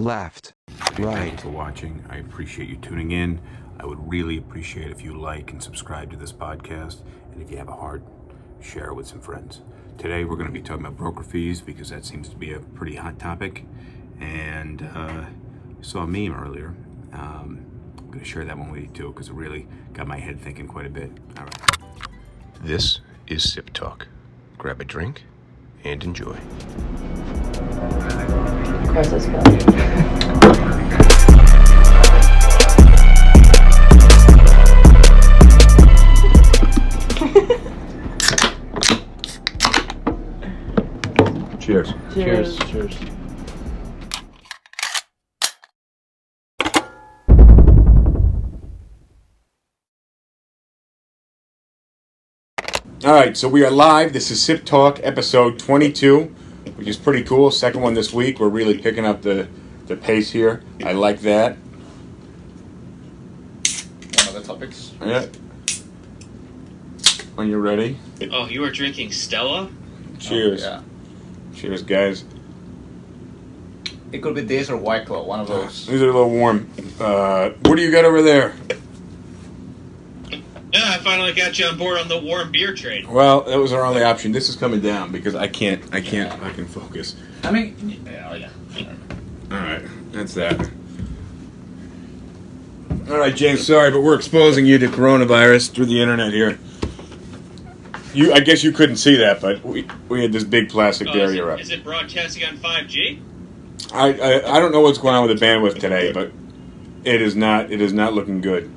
left, Thank you right. for watching. I appreciate you tuning in. I would really appreciate if you like and subscribe to this podcast. And if you have a heart, share it with some friends. Today we're going to be talking about broker fees because that seems to be a pretty hot topic. And uh, saw a meme earlier. Um, I'm going to share that one with you too because it really got my head thinking quite a bit. All right. This is Sip Talk. Grab a drink and enjoy. Princess Philly. Cheers. Cheers. Cheers. All right, so we are live. This is Sip Talk, episode 22, which is pretty cool. Second one this week. We're really picking up the, the pace here. I like that. One of the topics. Yeah. When you're ready. Oh, you were drinking Stella? Cheers. Oh, yeah. Cheers, guys. It could be this or White Claw, one of those. These are a little warm. Uh, what do you got over there? Yeah, I finally got you on board on the warm beer train. Well, that was our only option. This is coming down because I can't. I can't. I can focus. I mean, yeah, yeah. All right, that's that. All right, James. Sorry, but we're exposing you to coronavirus through the internet here. You, I guess you couldn't see that, but we we had this big plastic Oh, is, barrier it, up. is it broadcasting on 5G? I, I I don't know what's going on with the bandwidth today, but it is not it is not looking good.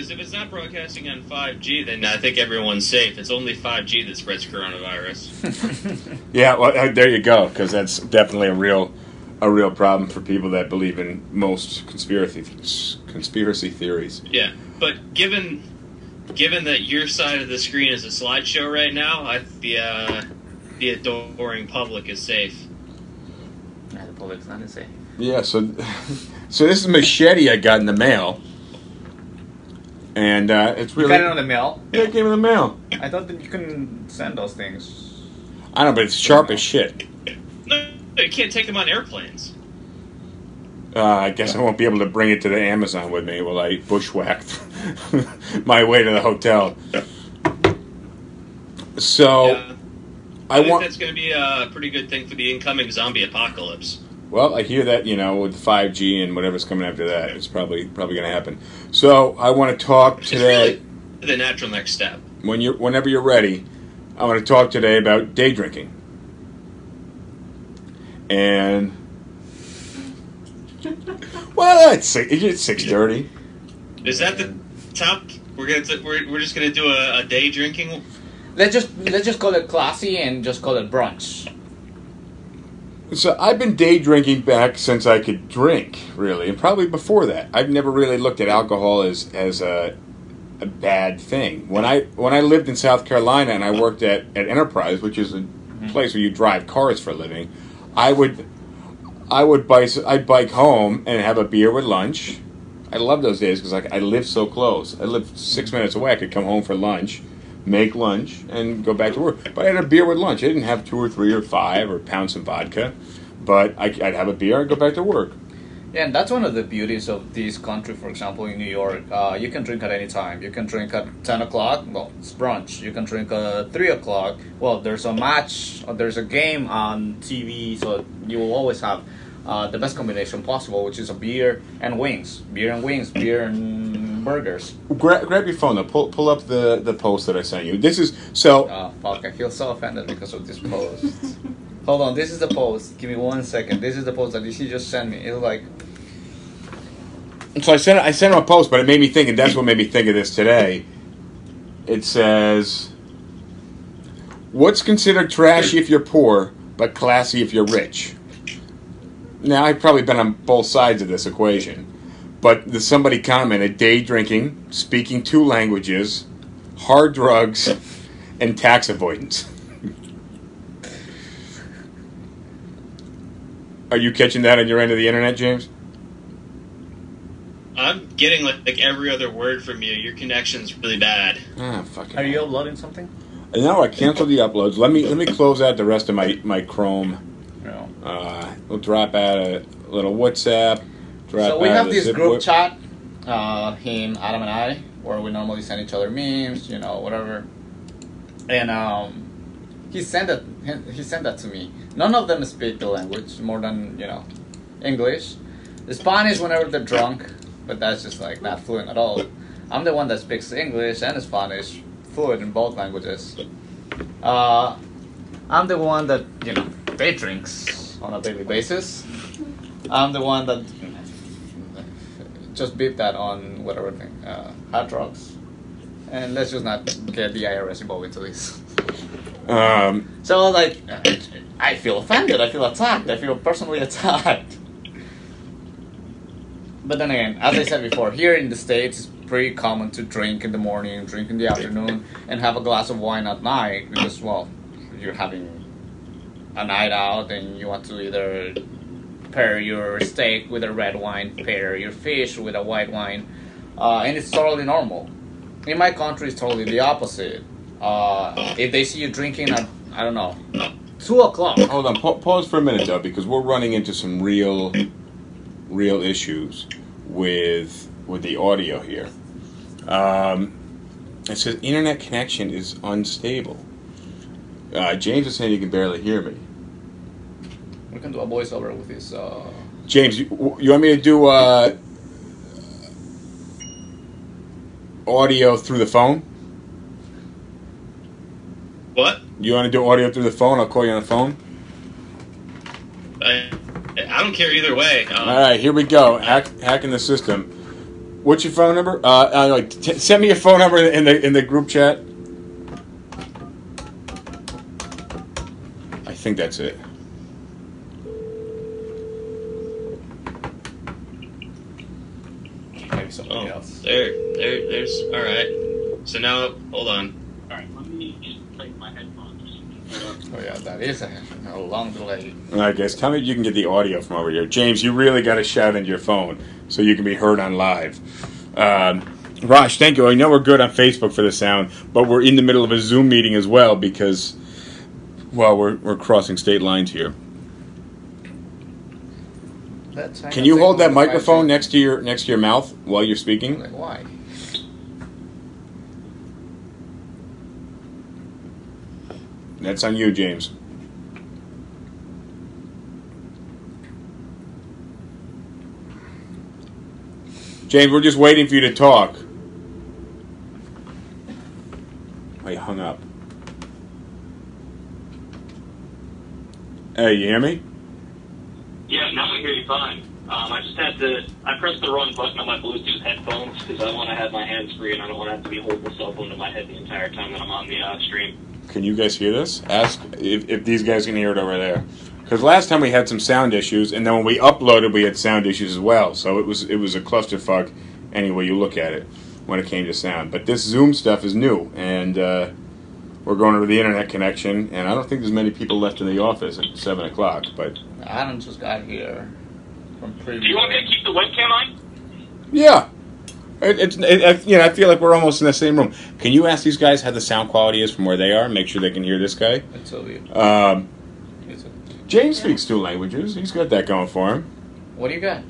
Because if it's not broadcasting on 5G, then I think everyone's safe. It's only 5G that spreads coronavirus. Yeah, well, uh, there you go, because that's definitely a real a real problem for people that believe in most conspiracy conspiracy theories. yeah, but given given that your side of the screen is a slideshow right now, I, the uh, the adoring public is safe. Yeah, the public's not insane. Yeah, so so this is machete I got in the mail, and uh, it's You really got it on the mail? yeah, it came in the mail. I thought that you couldn't send those things. I know, but it's sharp as shit. No, you can't take them on airplanes. Uh, I guess I won't be able to bring it to the Amazon with me while I bushwhacked my way to the hotel. So yeah. I, I think want. that's going to be a pretty good thing for the incoming zombie apocalypse. Well, I hear that you know with five G and whatever's coming after that, it's probably probably going to happen. So I want to talk It's today. really the natural next step. when you whenever you're ready, I want to talk today about day drinking. And well, it's six, it's six thirty. Is that the top? We're gonna t- we're, we're just gonna do a, a day drinking. Let's just let's just call it classy and just call it brunch. So I've been day drinking back since I could drink, really, and probably before that. I've never really looked at alcohol as as a a bad thing. When I when I lived in South Carolina and I worked at, at Enterprise, which is a mm-hmm. place where you drive cars for a living, I would I would bike I'd bike home and have a beer with lunch. I love those days because like I lived so close. I lived six minutes away. I could come home for lunch, make lunch, and go back to work. But I had a beer with lunch. I didn't have two or three or five or pound some vodka. But I, I'd have a beer. I'd go back to work. Yeah, and that's one of the beauties of this country. For example, in New York, uh, you can drink at any time. You can drink at ten o'clock. Well, it's brunch. You can drink at three o'clock. Well, there's a match. Or there's a game on TV, so you will always have uh, the best combination possible, which is a beer and wings. Beer and wings. Beer and burgers. Gra- grab your phone though. Pull pull up the the post that I sent you. This is so. Oh fuck! I feel so offended because of this post. Hold on, this is the post. Give me one second. This is the post that he just sent me. It's like So I sent I sent him a post, but it made me think, and that's what made me think of this today. It says, "What's considered trashy if you're poor, but classy if you're rich?" Now I've probably been on both sides of this equation, but somebody commented: day drinking, speaking two languages, hard drugs, and tax avoidance. Are you catching that on your end of the internet, James? I'm getting like, like every other word from you. Your connection's really bad. Ah, fucking. Are you uploading something? And now I canceled the uploads. Let me let me close out the rest of my my Chrome No. uh, We'll drop out a little WhatsApp. Drop So we have this group whip. chat, uh, him, Adam, and I, where we normally send each other memes, you know, whatever. And um, he sent that. He, he sent that to me. None of them speak the language more than you know, English. The Spanish whenever they're drunk, but that's just like not fluent at all. I'm the one that speaks English and Spanish fluent in both languages. Uh, I'm the one that you know day drinks on a daily basis. I'm the one that just beat that on whatever thing, uh, hard drugs. And let's just not get the IRS involved into this. Um, So like, I feel offended. I feel attacked. I feel personally attacked. But then again, as I said before, here in the states, it's pretty common to drink in the morning, drink in the afternoon, and have a glass of wine at night because, well, you're having a night out and you want to either pair your steak with a red wine, pair your fish with a white wine, uh, and it's totally normal. In my country, it's totally the opposite. Uh, if they see you drinking at, I don't know, two o'clock, hold on, pa- pause for a minute though, because we're running into some real, real issues with with the audio here. Um, it says internet connection is unstable. Uh, James is saying you can barely hear me. We can do a voiceover with this. Uh, James, you, you want me to do uh, audio through the phone? What? You want to do audio through the phone? I'll call you on the phone. I, I don't care either way. Um, All right, here we go. Hack, hacking the system. What's your phone number? Uh, uh like, t- send me your phone number in the in the group chat. I think that's it. Maybe something Oh, else. there, there, there's. All right. So now, hold on. All right, let me just play my headphones. Oh yeah, that is a, a long delay. All right, guys, tell me if you can get the audio from over here. James, you really got to shout into your phone so you can be heard on live. Um, Raj, thank you. I know we're good on Facebook for the sound, but we're in the middle of a Zoom meeting as well because, well, we're, we're crossing state lines here. That's Can you hold that microphone next to your next to your mouth while you're speaking? Like why? That's on you, James. James, we're just waiting for you to talk. Oh, you hung up. Hey, you hear me? Yeah, now I hear you fine. Um, I just had to. I pressed the wrong button on my Bluetooth headphones because I want to have my hands free and I don't want to have to be holding the cell phone to my head the entire time that I'm on the uh, stream. Can you guys hear this? Ask if, if these guys can hear it over there. Because last time we had some sound issues, and then when we uploaded, we had sound issues as well. So it was it was a clusterfuck. Any way you look at it, when it came to sound. But this Zoom stuff is new, and uh, we're going over the internet connection. And I don't think there's many people left in the office at seven o'clock. But Adam just got here from previous. Do you want me to keep the webcam on? yeah, it, it's it, it, you know I feel like we're almost in the same room. Can you ask these guys how the sound quality is from where they are? Make sure they can hear this guy. It's a. Um, It's a, James speaks two languages. He's got that going for him. what do you got?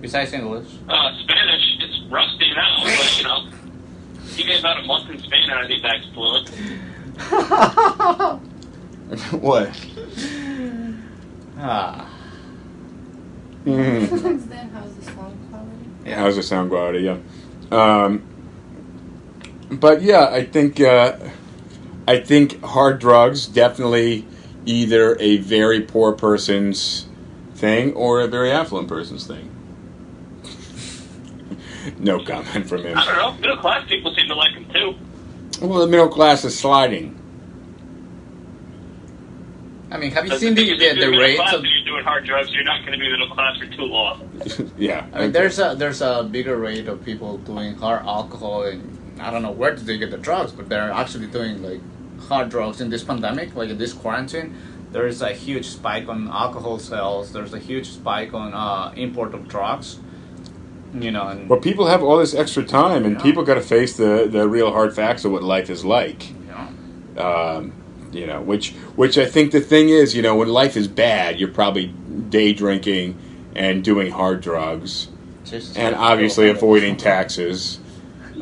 Besides English. Uh, Spanish. It's rusty now, but you know, you get about a month in Spain and I'd be back to fluent. what? ah. Mhm. Since then, how's the sound quality? Yeah, how's the sound quality? Yeah. Um, but yeah, I think uh, I think hard drugs definitely either a very poor person's thing or a very affluent person's thing. no comment from him. I don't know. Middle class people seem to like them too. Well, the middle class is sliding. I mean, have you That's seen the thing, the, if the rates of? and you're doing hard drugs, you're not going to be in middle class for too long. yeah. I mean, there's a there's a bigger rate of people doing hard alcohol, and I don't know where did they get the drugs, but they're actually doing like hard drugs in this pandemic, like in this quarantine. There is a huge spike on alcohol sales. There's a huge spike on uh, import of drugs. You know, and Well, people have all this extra time, and Yeah. people got to face the, the real hard facts of what life is like. you know, um, you know, which which I think the thing is, you know, when life is bad, you're probably day drinking and doing hard drugs, Jesus. and obviously avoiding taxes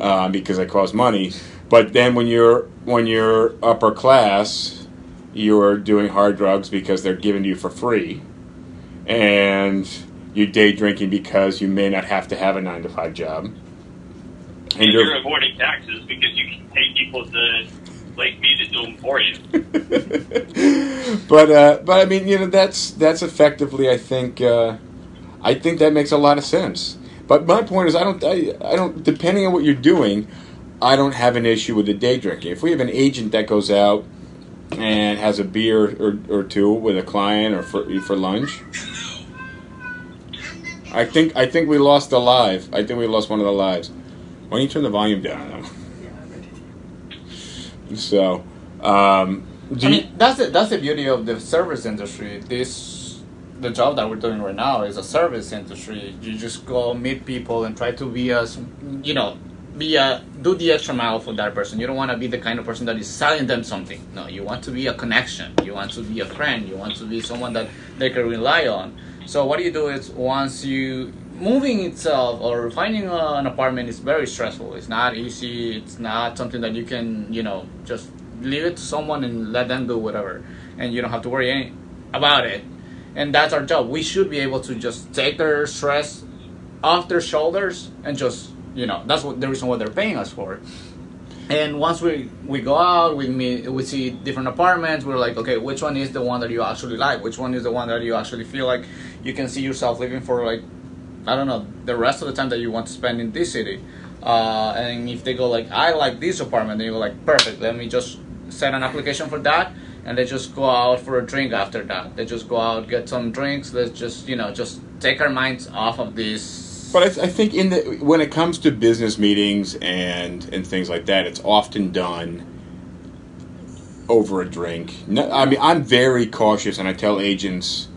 um, because they cost money. But then when you're when you're upper class, you're doing hard drugs because they're given to you for free, and you're day drinking because you may not have to have a nine to five job. And you're avoiding taxes because you can pay people to like me to do them for you. but uh, but I mean, you know, that's that's effectively, I think, uh, I think that makes a lot of sense. But my point is, I don't, I, I don't. Depending on what you're doing, I don't have an issue with the day drinking. If we have an agent that goes out and has a beer or, or two with a client or for for lunch, I think I think we lost the live. I think we lost one of the lives. Why don't you turn the volume down? So, um, I mean, that's the that's the beauty of the service industry. This the job that we're doing right now is a service industry. You just go meet people and try to be as you know, be a do the extra mile for that person. You don't want to be the kind of person that is selling them something. No, you want to be a connection. You want to be a friend. You want to be someone that they can rely on. So what you do is once you moving itself or finding an apartment is very stressful. It's not easy. It's not something that you can you know just leave it to someone and let them do whatever, and you don't have to worry any, about it. And that's our job. We should be able to just take their stress off their shoulders and just you know that's what the reason why they're paying us for. And once we we go out, we meet, we see different apartments. We're like, okay, which one is the one that you actually like? Which one is the one that you actually feel like you can see yourself living for like I don't know the rest of the time that you want to spend in this city. Uh, and if they go like I like this apartment, then you go like perfect. Let me just send an application for that, and they just go out for a drink after that. They just go out get some drinks. Let's just you know just take our minds off of this. But I, th- I think in the when it comes to business meetings and and things like that, it's often done over a drink. No, I mean, I'm very cautious, and I tell agents,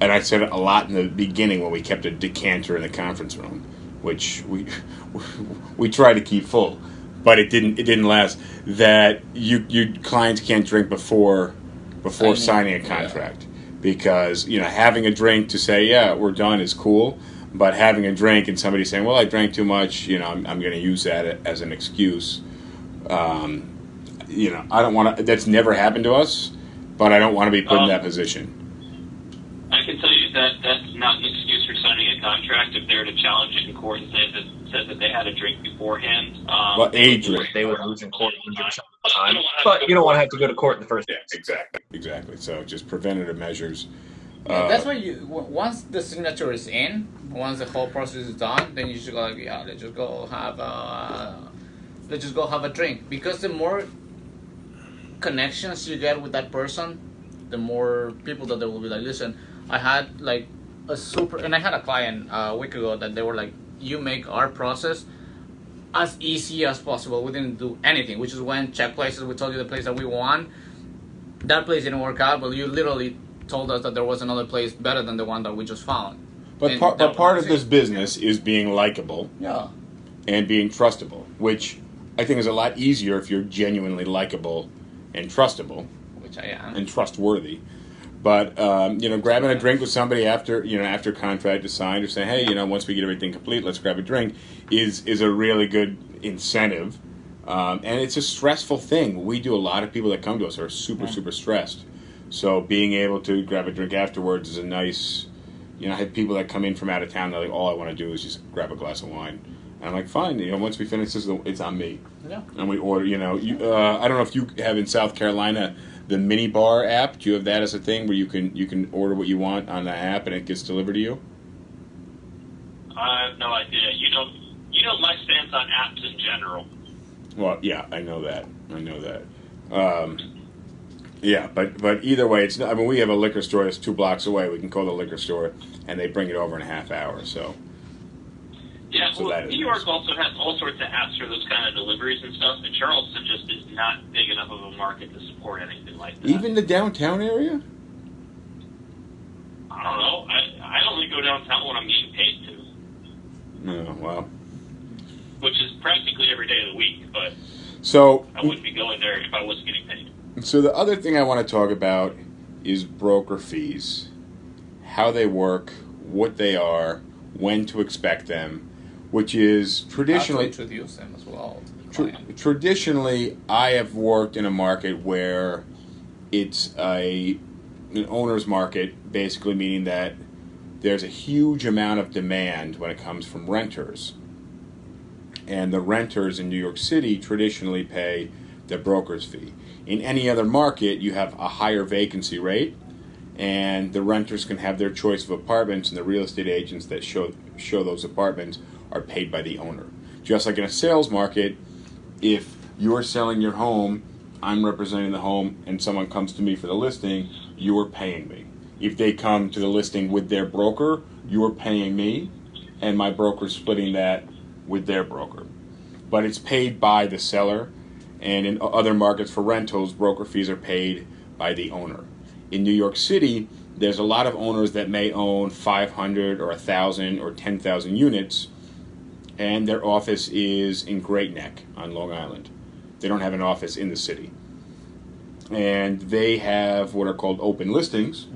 and I said it a lot in the beginning when we kept a decanter in the conference room, which we we try to keep full, but it didn't it didn't last. That you your clients can't drink before before Signing, signing a yeah. contract because you know having a drink to say yeah we're done is cool but having a drink and somebody saying well i drank too much you know i'm, I'm going to use that as an excuse um, you know i don't want to that's never happened to us but i don't want to be put in Um, that position I can tell you that that's not an excuse for signing a contract if they're to challenge it in court and say that said that they had a drink beforehand. Um, well a drink They would lose in court and give time. But you don't want to have to go to court in the first yeah place. exactly exactly so just preventative measures Yeah, Uh, that's why you once the signature is in, once the whole process is done, then you should go like, yeah, let's just go have a, let's just go have a drink because the more connections you get with that person, the more people that they will be like, listen, I had like a super, and I had a client uh, a week ago that they were like, you make our process as easy as possible. We didn't do anything, which is when check places. We told you the place that we want. That place didn't work out, but you literally told us that there was another place better than the one that we just found. but part, but part of this business is being likable Yeah. and being trustable which i think is a lot easier if you're genuinely likable and trustable Which I am. and trustworthy. But um, you know, grabbing a drink with somebody after you know after contract is signed, or saying, hey, you know, once we get everything complete, let's grab a drink, is is a really good incentive. Um, and it's a stressful thing. We do a lot of people that come to us are super super stressed. So being able to grab a drink afterwards is a nice. You know, I had people that come in from out of town. They're like, all I want to do is just grab a glass of wine. And I'm like, fine. You know, once we finish this, it's on me Yeah. and we order. You know, you, uh, I don't know if you have in South Carolina the mini bar app. Do you have that as a thing where you can you can order what you want on the app and it gets delivered to you? I have no idea. You know, you know my stance on apps in general. Well, yeah, I know that. I know that. Um, yeah, but but either way, it's. Not, I mean, we have a liquor store that's two blocks away. We can call the liquor store, and they bring it over in a half hour. So Yeah, So well, New York also has all sorts of apps for those kind of deliveries and stuff, and Charleston just is not big enough of a market to support anything like that. even the downtown area. I don't know. I, I only go downtown when I'm getting paid to, No, wow. which is practically every day of the week, but so I wouldn't be going there if I wasn't getting paid. So the other thing I want to talk about is broker fees. how they work, what they are, when to expect them, which is traditionally introduce them as well. Tra- traditionally, I have worked in a market where it's a an owner's market, basically meaning that there's a huge amount of demand when it comes from renters, and the renters in New York City traditionally pay the broker's fee. In any other market, you have a higher vacancy rate, and the renters can have their choice of apartments, and the real estate agents that show show those apartments are paid by the owner. Just like in a sales market, if you're selling your home, I'm representing the home, and someone comes to me for the listing, you're paying me. If they come to the listing with their broker, you're paying me, and my broker's splitting that with their broker. But it's paid by the seller, and in other markets for rentals, broker fees are paid by the owner. In New York City, there's a lot of owners that may own 500 or 1,000 or 10,000 units, and their office is in Great Neck on Long Island. They don't have an office in the city. And they have what are called open listings.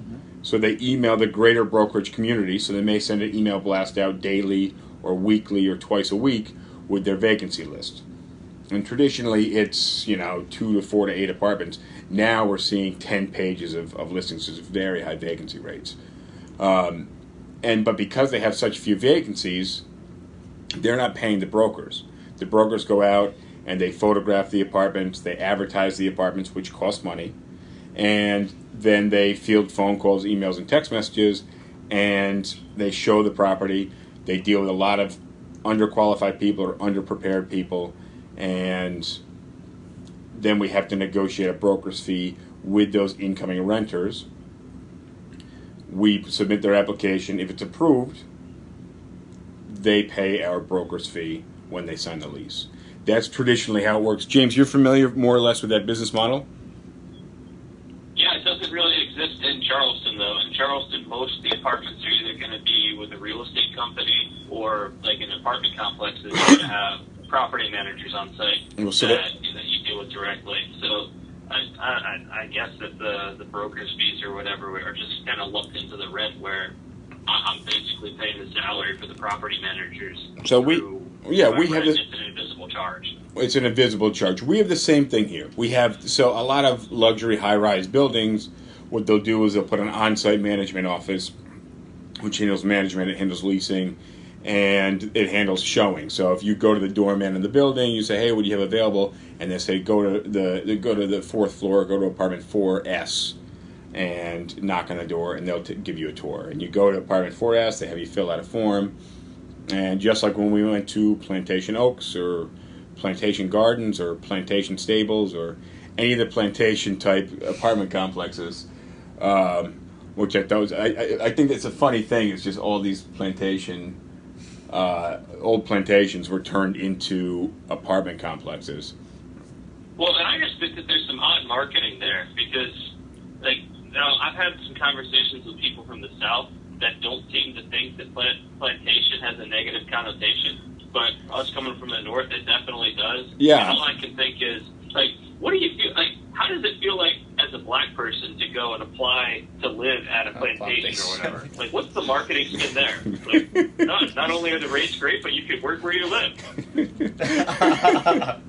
So they email the greater brokerage community. So they may send an email blast out daily or weekly or twice a week with their vacancy list. And traditionally, it's you know two to four to eight apartments. Now we're seeing ten pages of, of listings with very high vacancy rates. Um, and but because they have such few vacancies, they're not paying the brokers. The brokers go out and they photograph the apartments, they advertise the apartments, which cost money, and then they field phone calls, emails, and text messages, and they show the property. They deal with a lot of underqualified people or underprepared people, and then we have to negotiate a broker's fee with those incoming renters. We submit their application. If it's approved, they pay our broker's fee when they sign the lease. That's traditionally how it works. James, you're familiar more or less with that business model? Yeah, it doesn't really exist in Charleston though. In Charleston, most of the apartments are either going to be with a real estate company or like an apartment complex you're going to have property managers on site Well, so that, that- that you deal with directly. So I, I, I guess that the the broker's fees or whatever are just kind of lumped into the rent where I'm basically paying the salary for the property managers. So we- yeah, we have this- It's an invisible charge. It's an invisible charge. We have the same thing here. We have so a lot of luxury high-rise buildings. What they'll do is they'll put an on-site management office, which handles management, it handles leasing, and it handles showing. So if you go to the doorman in the building, you say, "Hey, what do you have available?" and they say, "Go to the go to the fourth floor, go to apartment four S." And knock on the door, and they'll t- give you a tour. And you go to apartment 4S, they have you fill out a form, and just like when we went to Plantation Oaks or Plantation Gardens or Plantation Stables or any of the plantation type apartment complexes, um, which at those I, I, I think it's a funny thing. It's just all these plantation, uh, old plantations were turned into apartment complexes. Well, and I just think that there's some odd marketing there because, like, you know, I've had some conversations with people from the South that don't seem to think that plant, plantation has a negative connotation. But us coming from the North, it definitely does. Yeah. And all I can think is, like, what do you feel like? How does it feel like as a black person to go and apply to live at a A plantation plantation. or whatever? Like, what's the marketing spin there? Like, none. Not only are the rates great, but you could work where you live.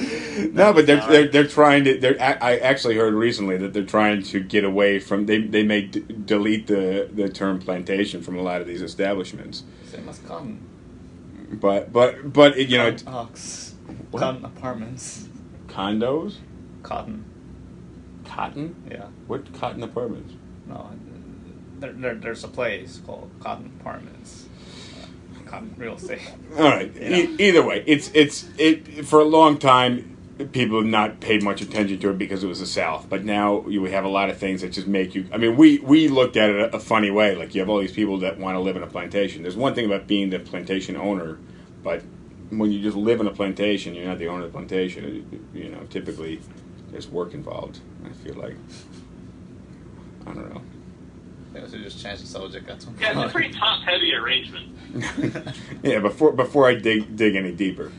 No, but they're, they're they're trying to. They're I actually heard recently that they're trying to get away from. They they may d- delete the the term plantation from a lot of these establishments. Same as cotton. But but but it, you know Cotton Ox. Oh, cotton apartments. condos, Cotton. cotton. Yeah. What cotton apartments? No. Uh, there, there, there's a place called Cotton Apartments. Cotton real estate. All right. E- either way, it's it's it for a long time. People have not paid much attention to it because it was the South, but now you have a lot of things that just make you. I mean, we we looked at it a, a funny way. Like you have all these people that want to live in a plantation. There's one thing about being the plantation owner, but when you just live in a plantation, you're not the owner of the plantation. You know, typically there's work involved. I feel like I don't know. Yeah, so just change the subject at some Yeah, it's a pretty top-heavy arrangement. yeah, before before I dig dig any deeper.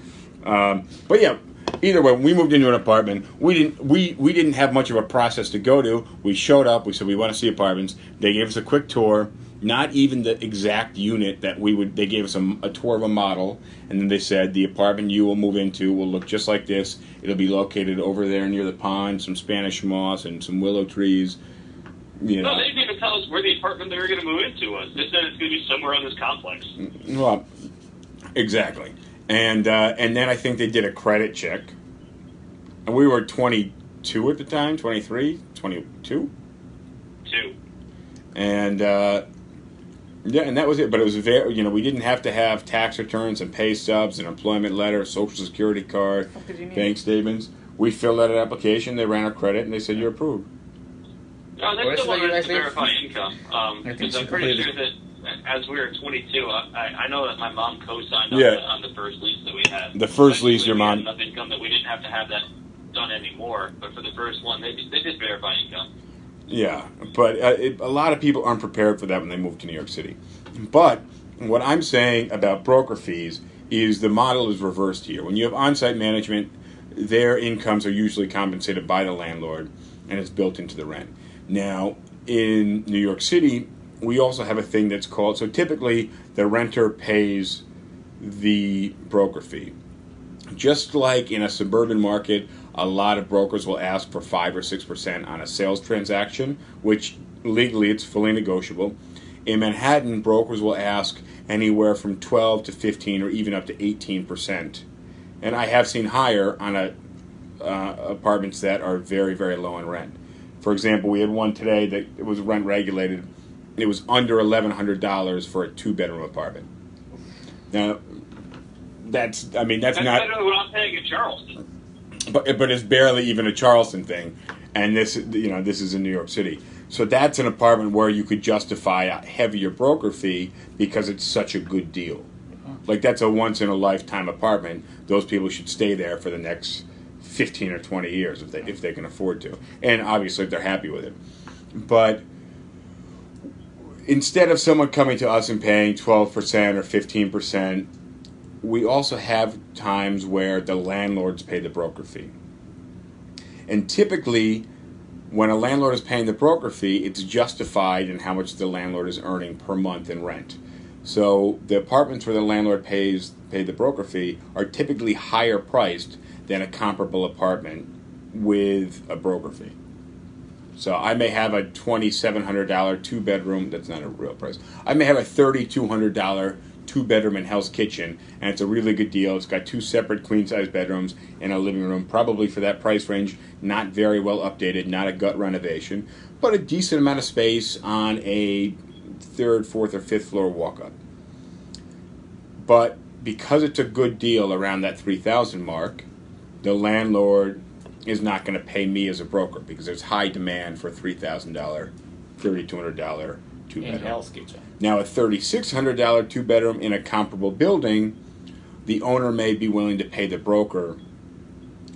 Um, but yeah, either way, when we moved into an apartment, we didn't we we didn't have much of a process to go to. We showed up. We said we want to see apartments. They gave us a quick tour. Not even the exact unit that we would. They gave us a, a tour of a model, and then they said the apartment you will move into will look just like this. It'll be located over there near the pond, some Spanish moss and some willow trees. You know, No, they didn't even tell us where the apartment they were going to move into was. They said it's going to be somewhere on this complex. Well, exactly. And uh, and then I think they did a credit check. And we were 22 at the time, 23, 22. Too. And uh, yeah, and that was it. But it was very, you know, we didn't have to have tax returns and pay stubs and employment letter, social security card, What did bank statements. We filled out an application, they ran our credit, and they said, you're approved. No, they Where's still the wanted us US to verify income. Um, I think because I'm she pretty sure that as we were 22, I, I I know that my mom co-signed on, Yeah. the, on the first lease that we had. The first lease Technically, your we mom- enough income that we didn't have to have that done anymore. But for the first one, they they did verify income. Yeah, but uh, it, a lot of people aren't prepared for that when they move to New York City. But what I'm saying about broker fees is the model is reversed here. When you have on-site management, their incomes are usually compensated by the landlord, and it's built into the rent. Now, in New York City, we also have a thing that's called so typically the renter pays the broker fee. Just like in a suburban market, a lot of brokers will ask for five or six percent on a sales transaction, which legally it's fully negotiable. In Manhattan, brokers will ask anywhere from twelve to fifteen, or even up to eighteen percent. And I have seen higher on a uh, apartments that are very very low in rent. For example, we had one today that it was rent regulated. It was under eleven hundred dollars for a two bedroom apartment. Now, that's I mean that's, That's not better than what I'm paying in Charleston. but but it's barely even a Charleston thing, and this you know this is in New York City. So that's an apartment where you could justify a heavier broker fee because it's such a good deal. Uh-huh. Like that's a once in a lifetime apartment. Those people should stay there for the next fifteen or twenty years if they if they can afford to, and obviously if they're happy with it. But instead of someone coming to us and paying twelve percent or fifteen percent, we also have times where the landlords pay the broker fee. And typically, when a landlord is paying the broker fee, it's justified in how much the landlord is earning per month in rent. So the apartments where the landlord pays pay the broker fee are typically higher priced than a comparable apartment with a broker fee. So I may have a twenty-seven hundred dollar two bedroom. That's not a real price. I may have a thirty-two hundred dollar two bedroom in Hell's Kitchen, and it's a really good deal. It's got two separate queen size bedrooms and a living room, probably for that price range. Not very well updated, not a gut renovation, but a decent amount of space on a third, fourth, or fifth floor walk up. But because it's a good deal around that three thousand mark, the landlord is not going to pay me as a broker because there's high demand for three thousand dollar, thirty two hundred dollar two in bedroom. Hell's Kitchen. Now, a thirty-six hundred dollar two bedroom in a comparable building, the owner may be willing to pay the broker,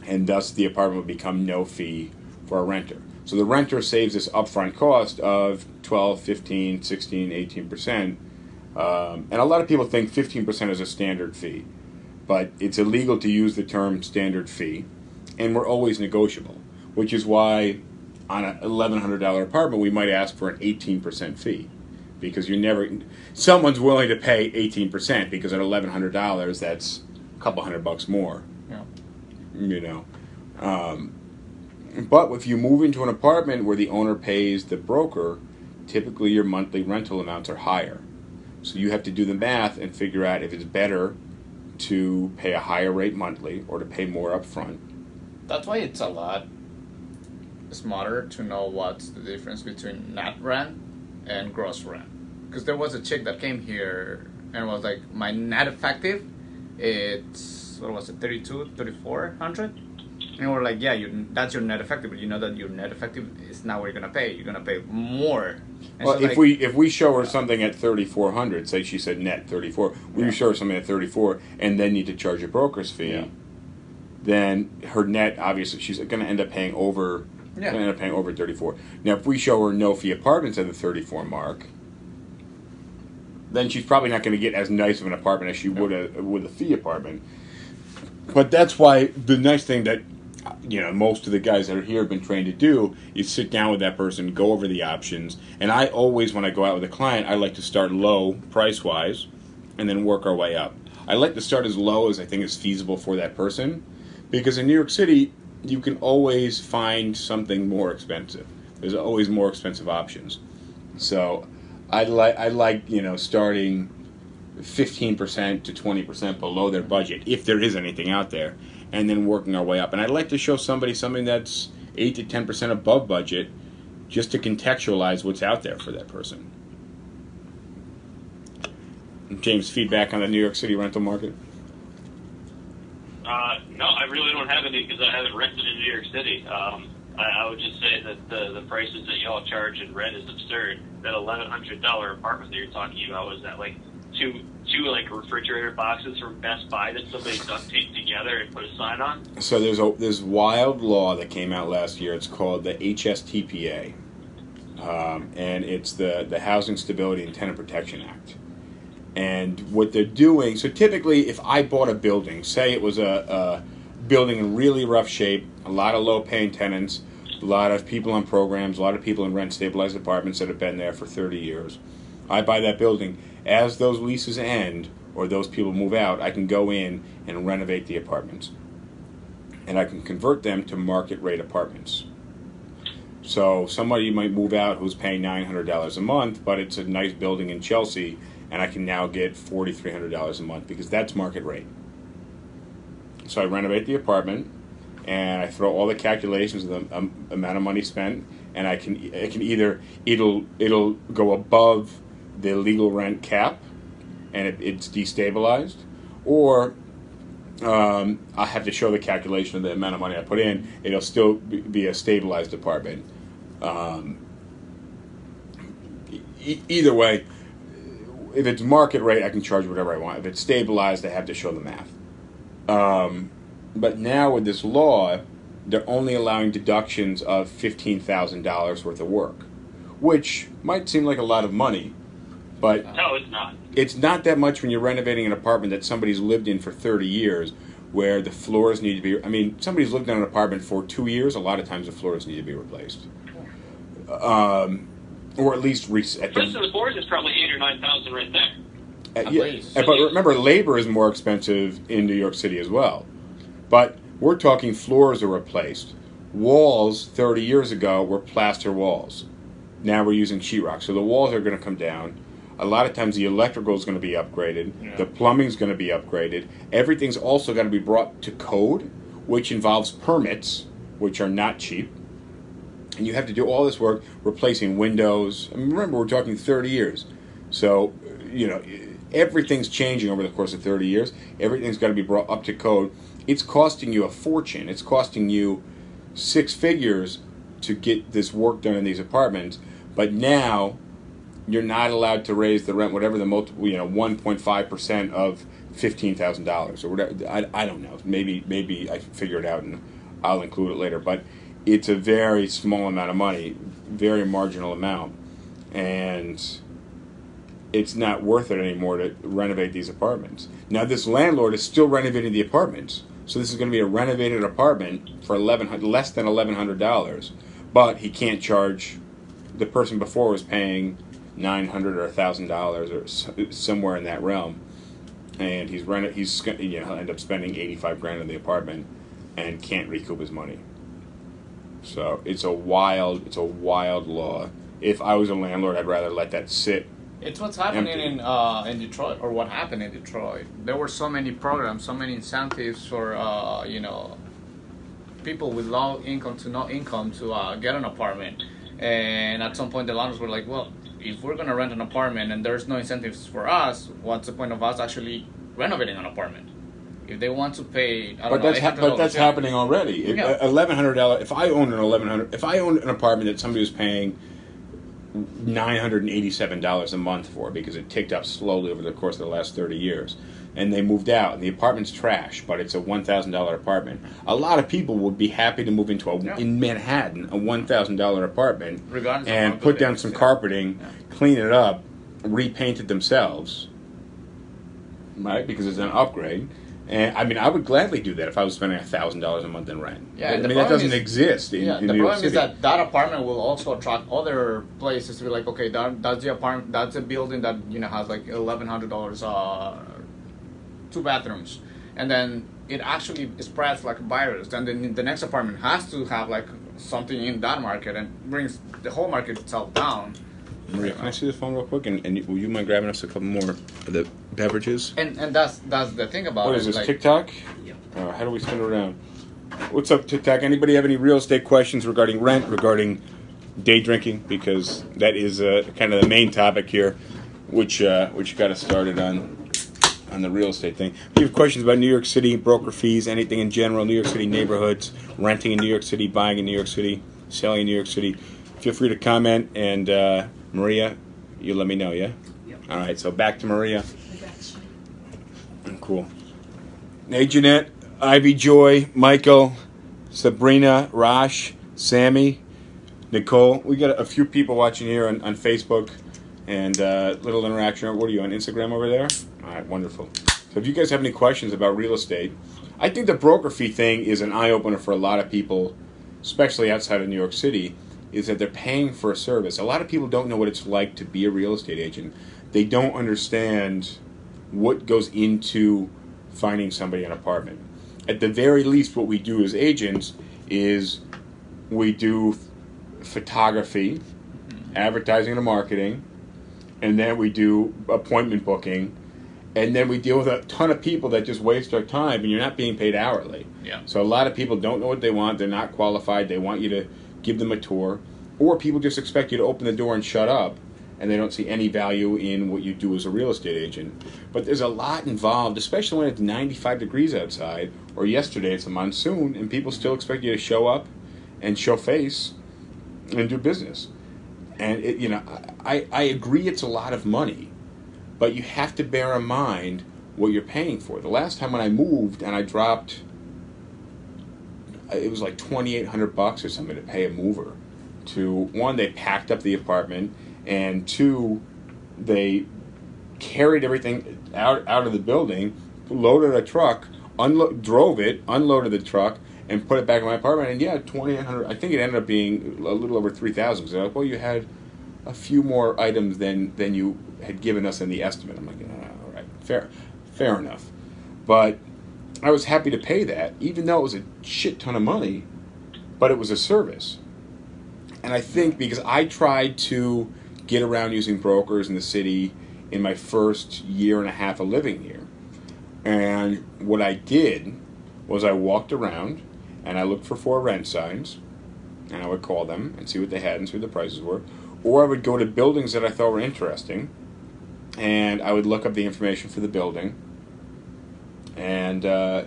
and thus the apartment will become no fee for a renter. So the renter saves this upfront cost of 12, 15, 16, 18 percent, um, and a lot of people think fifteen percent is a standard fee, but it's illegal to use the term standard fee, and we're always negotiable, which is why on an eleven hundred dollar apartment we might ask for an eighteen percent fee because you're never someone's willing to pay 18% because at $1100 that's a couple hundred bucks more Yeah. you know um, but if you move into an apartment where the owner pays the broker typically your monthly rental amounts are higher so you have to do the math and figure out if it's better to pay a higher rate monthly or to pay more upfront That's why it's a lot smarter to know what's the difference between net rent and gross rent. Because there was a chick that came here and was like, my net effective, it's, what was it, 32, 3400? And we're like, yeah, you, that's your net effective, but you know that your net effective is not what you're gonna pay. You're gonna pay more. And Well, so, if like, we if we show her something at thirty four hundred, say she said net thirty four, we Yeah. show her something at thirty four, and then need to charge a broker's fee. Yeah. Then her net, obviously, she's going to end up paying over. Yeah. To end up paying over thirty four. Now, if we show her no fee apartments at the thirty four mark, then she's probably not going to get as nice of an apartment as she would a with a fee apartment. but that's why the nice thing that you know most of the guys that are here have been trained to do is sit down with that person, go over the options, and I always when I go out with a client, I like to start low price wise, and then work our way up. I like to start as low as I think is feasible for that person, because in New York City you can always find something more expensive. There's always more expensive options. So I like I like you know starting 15% to 20% below their budget if there is anything out there and then working our way up. And I'd like to show somebody something that's 8 to 10% above budget just to contextualize what's out there for that person. James, feedback on the New York City rental market? Uh, no, I really don't have any because I haven't rented in New York City. Um, I, I would just say that the, the prices that y'all charge in rent is absurd. That eleven hundred dollar apartment that you're talking about was that like two two like refrigerator boxes from Best Buy that somebody duct taped together and put a sign on. So there's a this wild law that came out last year. It's called the HSTPA, um, and it's the the Housing Stability and Tenant Protection Act. And what they're doing, so typically, if I bought a building, say it was a, a building in really rough shape, a lot of low paying tenants, a lot of people on programs, a lot of people in rent stabilized apartments that have been there for 30 years. I buy that building. As those leases end or those people move out, I can go in and renovate the apartments. And I can convert them to market rate apartments. So somebody might move out who's paying $900 a month, but it's a nice building in Chelsea and I can now get $4,300 a month because that's market rate. So I renovate the apartment, and I throw all the calculations of the um, amount of money spent, and I can I can either it'll it'll go above the legal rent cap, and it, it's destabilized, or um, I have to show the calculation of the amount of money I put in. It'll still be a stabilized apartment. Um, e- either way, if it's market rate, I can charge whatever I want. If it's stabilized, I have to show the math. Um, but now with this law, they're only allowing deductions of fifteen thousand dollars worth of work, which might seem like a lot of money, but No, it's not. it's not that much when you're renovating an apartment that somebody's lived in for 30 years where the floors need to be i mean somebody's lived in an apartment for two years a lot of times the floors need to be replaced um, or at least reset The rest the floors is probably eight or nine thousand right there. Uh, At yeah, least. uh, but remember, labor is more expensive in New York City as well. But we're talking floors are replaced. Walls 30 years ago were plaster walls. Now we're using sheetrock. So the walls are going to come down. A lot of times the electrical is going to be upgraded. Yeah. The is going to be upgraded. Everything's also going to be brought to code, which involves permits, which are not cheap. And you have to do all this work replacing windows. I mean, remember, we're talking 30 years. So, you know, everything's changing over the course of 30 years. Everything's got to be brought up to code. It's costing you a fortune. It's costing you six figures to get this work done in these apartments. But now you're not allowed to raise the rent, whatever the multiple, you know, 1.5% of $15,000 or whatever. I, I don't know. Maybe, maybe I figure it out and I'll include it later. But it's a very small amount of money, very marginal amount. And it's not worth it anymore to renovate these apartments. Now, this landlord is still renovating the apartments, so this is going to be a renovated apartment for eleven less than eleven hundred dollars, but he can't charge. The person before was paying nine hundred or thousand dollars or somewhere in that realm, and he's rent he's you know he'll end up spending eighty five grand on the apartment, and can't recoup his money. So it's a wild it's a wild law. If I was a landlord, I'd rather let that sit It's what's happening Empty. in uh, in Detroit, or what happened in Detroit. There were so many programs, so many incentives for uh, you know people with low income to no income to uh, get an apartment. And at some point, the landlords were like, "Well, if we're gonna rent an apartment and there's no incentives for us, what's the point of us actually renovating an apartment? If they want to pay, I don't But know, that's ha- but that's happening already. Yeah. Uh, eleven hundred dollars. If I own an eleven hundred, if I own an apartment that somebody was paying nine hundred and eighty-seven dollars a month for because it ticked up slowly over the course of the last thirty years, and they moved out, and the apartment's trash, but it's a one thousand dollar apartment. A lot of people would be happy to move into a Yeah. in Manhattan a one thousand dollar apartment Regardless and put down some carpeting, Yeah. clean it up, repaint it themselves, right? Because it's an upgrade, And I mean, I would gladly do that if I was spending thousand dollars a month in rent. Yeah, I mean that doesn't is- exist in, yeah, in the New problem is that that apartment will also attract other places to be like, okay, that, that's the apartment, that's a building that you know has like eleven hundred dollars, uh, two bathrooms, and then it actually spreads like a virus. And then the next apartment has to have like something in that market and brings the whole market itself down. Maria, can I see the phone real quick? And, and will you mind grabbing us a couple more of the beverages? And and that's that's the thing about What it. is this, like, TikTok? Yep. Uh, how do we spin it around? What's up, TikTok? Anybody have any real estate questions regarding rent, regarding day drinking? Because that is uh, kind of the main topic here, which uh, which got us started on on the real estate thing. If you have questions about New York City, broker fees, anything in general, New York City neighborhoods, renting in New York City, buying in New York City, selling in New York City, feel free to comment. And uh, Maria, you let me know, yeah? Yep. All right, so back to Maria. Cool. Hey, Jeanette, Ivy Joy, Michael, Sabrina, Rosh, Sammy, Nicole. We got a few people watching here on, on Facebook and uh, little interaction. What are you on Instagram over there? All right, wonderful. So if you guys have any questions about real estate, I think the broker fee thing is an eye opener for a lot of people, especially outside of New York City. Is that they're paying for a service. A lot of people don't know what it's like to be a real estate agent. They don't understand what goes into finding somebody an apartment. At the very least, what we do as agents is we do photography, mm-hmm. advertising and marketing, and then we do appointment booking, and then we deal with a ton of people that just waste our time, and you're not being paid hourly. Yeah. So a lot of people don't know what they want. They're not qualified. They want you to give them a tour, or people just expect you to open the door and shut up, and they don't see any value in what you do as a real estate agent. But there's a lot involved, especially when it's 95 degrees outside, or yesterday it's a monsoon, and people still expect you to show up and show face and do business. And it, you know, I, I agree it's a lot of money, but you have to bear in mind what you're paying for. The last time when I moved and I dropped, uh, it was like 2,800 bucks or something to pay a mover. To one, they packed up the apartment, and two, they carried everything out out of the building, loaded a truck, unlo- drove it, unloaded the truck, and put it back in my apartment. And yeah, twenty eight hundred. I think it ended up being a little over three thousand. So like, well, you had a few more items than than you had given us in the estimate. I'm like, ah, all right, fair, fair enough. But I was happy to pay that, even though it was a shit ton of money. But it was a service. And I think because I tried to get around using brokers in the city in my first year and a half of living here. And what I did was I walked around and I looked for four rent signs and I would call them and see what they had and see what the prices were. Or I would go to buildings that I thought were interesting and I would look up the information for the building and uh,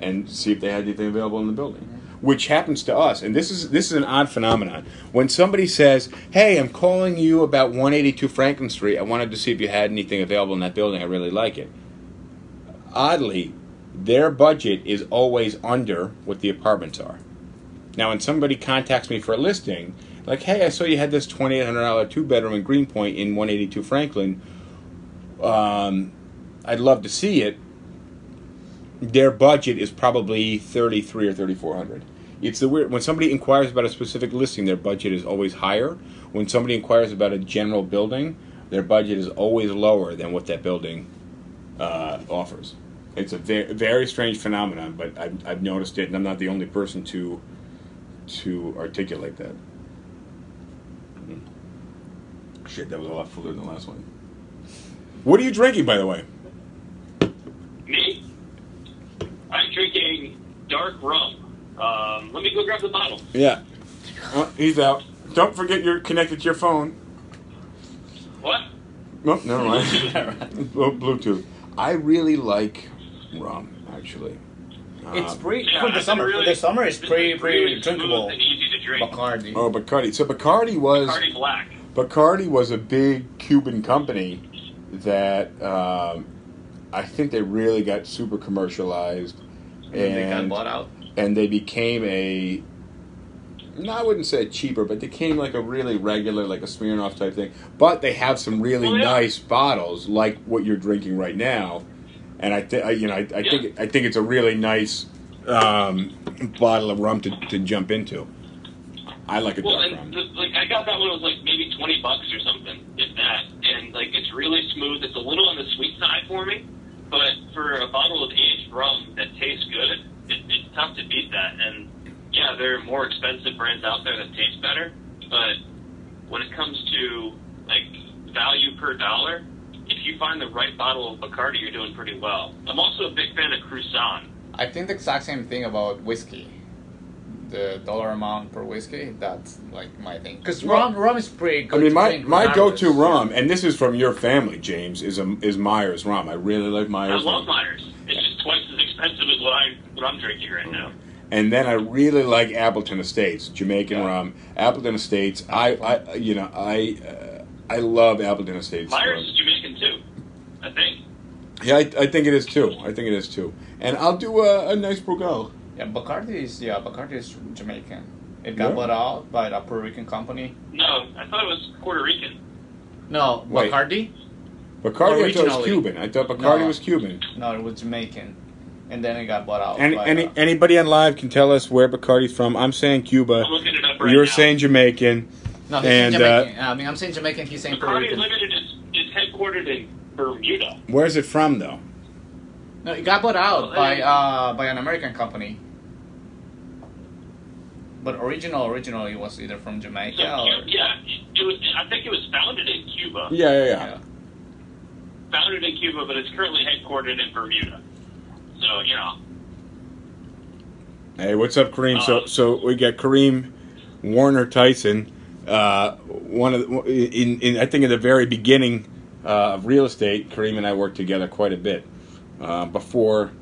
and see if they had anything available in the building. Which happens to us, and this is this is an odd phenomenon. When somebody says, "Hey, I'm calling you about 182 Franklin Street. I wanted to see if you had anything available in that building. I really like it." Oddly, their budget is always under what the apartments are. Now, when somebody contacts me for a listing, like, "Hey, I saw you had this $2,800 two bedroom in Greenpoint in 182 Franklin. Um, I'd love to see it." their budget is probably 33 or 3400 it's the weird when somebody inquires about a specific listing their budget is always higher when somebody inquires about a general building their budget is always lower than what that building uh, offers it's a very, very strange phenomenon but I've, I've noticed it and i'm not the only person to to articulate that. Shit that was a lot fuller than the last one what are you drinking by the way Me, I'm drinking dark rum. Um, let me go grab the bottle. Yeah. Oh, he's out. Don't forget you're connected to your phone. What? Oh, never mind. Oh, Bluetooth. I really like rum, actually. It's Um, pretty Yeah, for the summer. really- for the summer, it's it's pretty pretty really drinkable. and easy to drink. Bacardi. Oh, Bacardi. So Bacardi was Bacardi Black. Bacardi was a big Cuban company that um, I think they really got super commercialized, and they got bought out. and they became a no, I wouldn't say cheaper, but they came like a really regular, like a Smirnoff type thing. But they have some really Oh, yeah. nice bottles, like what you're drinking right now. and I, th- I you know, I, I think I think it's a really nice um, bottle of rum to, to jump into. I like a Well, dark and rum. the, like I got that one it was like maybe twenty bucks or something, if that. And like it's really smooth. It's a little on the sweet side for me, but for a bottle of aged rum that tastes good, it, it's tough to beat that. And yeah, there are more expensive brands out there that taste better, but when it comes to like value per dollar, if you find the right bottle of Bacardi, you're doing pretty well. I'm also a big fan of Cruzan. I think the exact same thing about whiskey. The dollar amount per whiskey, that's like my thing. Because Well, rum, rum is pretty good. I mean, my, drink my go-to rum, and this is from your family, James, is a, is Myers rum. I really like Myers. I love rum. Myers. It's just twice as expensive as what I what I'm drinking right now. And then I really like Appleton Estates, Jamaican Yeah. rum. Appleton Estates, I, I you know, I uh, I love Appleton Estates. Myers rum. is Jamaican too, I think. Yeah, I, I think it is too. I think it is too. And I'll do a, a nice Brugal. Yeah, Bacardi is yeah, Bacardi is Jamaican. It got Yeah. bought out by a Puerto Rican company. No, I thought it was Puerto Rican. No, Wait. Bacardi. Bacardi, I thought it was Originally. Cuban. I thought Bacardi No. was Cuban. No, it was Jamaican, and then it got bought out. Any, by, any uh, anybody on live can tell us where Bacardi's from. I'm saying Cuba. I'm looking it up right You're now. saying Jamaican. no, he's and, saying uh, Jamaican. I mean, I'm saying Jamaican. He's saying Puerto Bacardi Rican. Limited is, is headquartered in Bermuda. Where's it from though? No, it got bought out Well, by uh by an American company. But original, originally it was either from Jamaica Cu- or yeah, it was. I think it was founded in Cuba. Yeah, yeah, yeah. yeah. Founded in Cuba, but it's currently headquartered in Bermuda. So you know, Hey, what's up, Kareem? So, Um, so we got Kareem Warner Tyson. Uh, one of the, in, in I think in the very beginning uh, of real estate, Kareem and I worked together quite a bit uh, before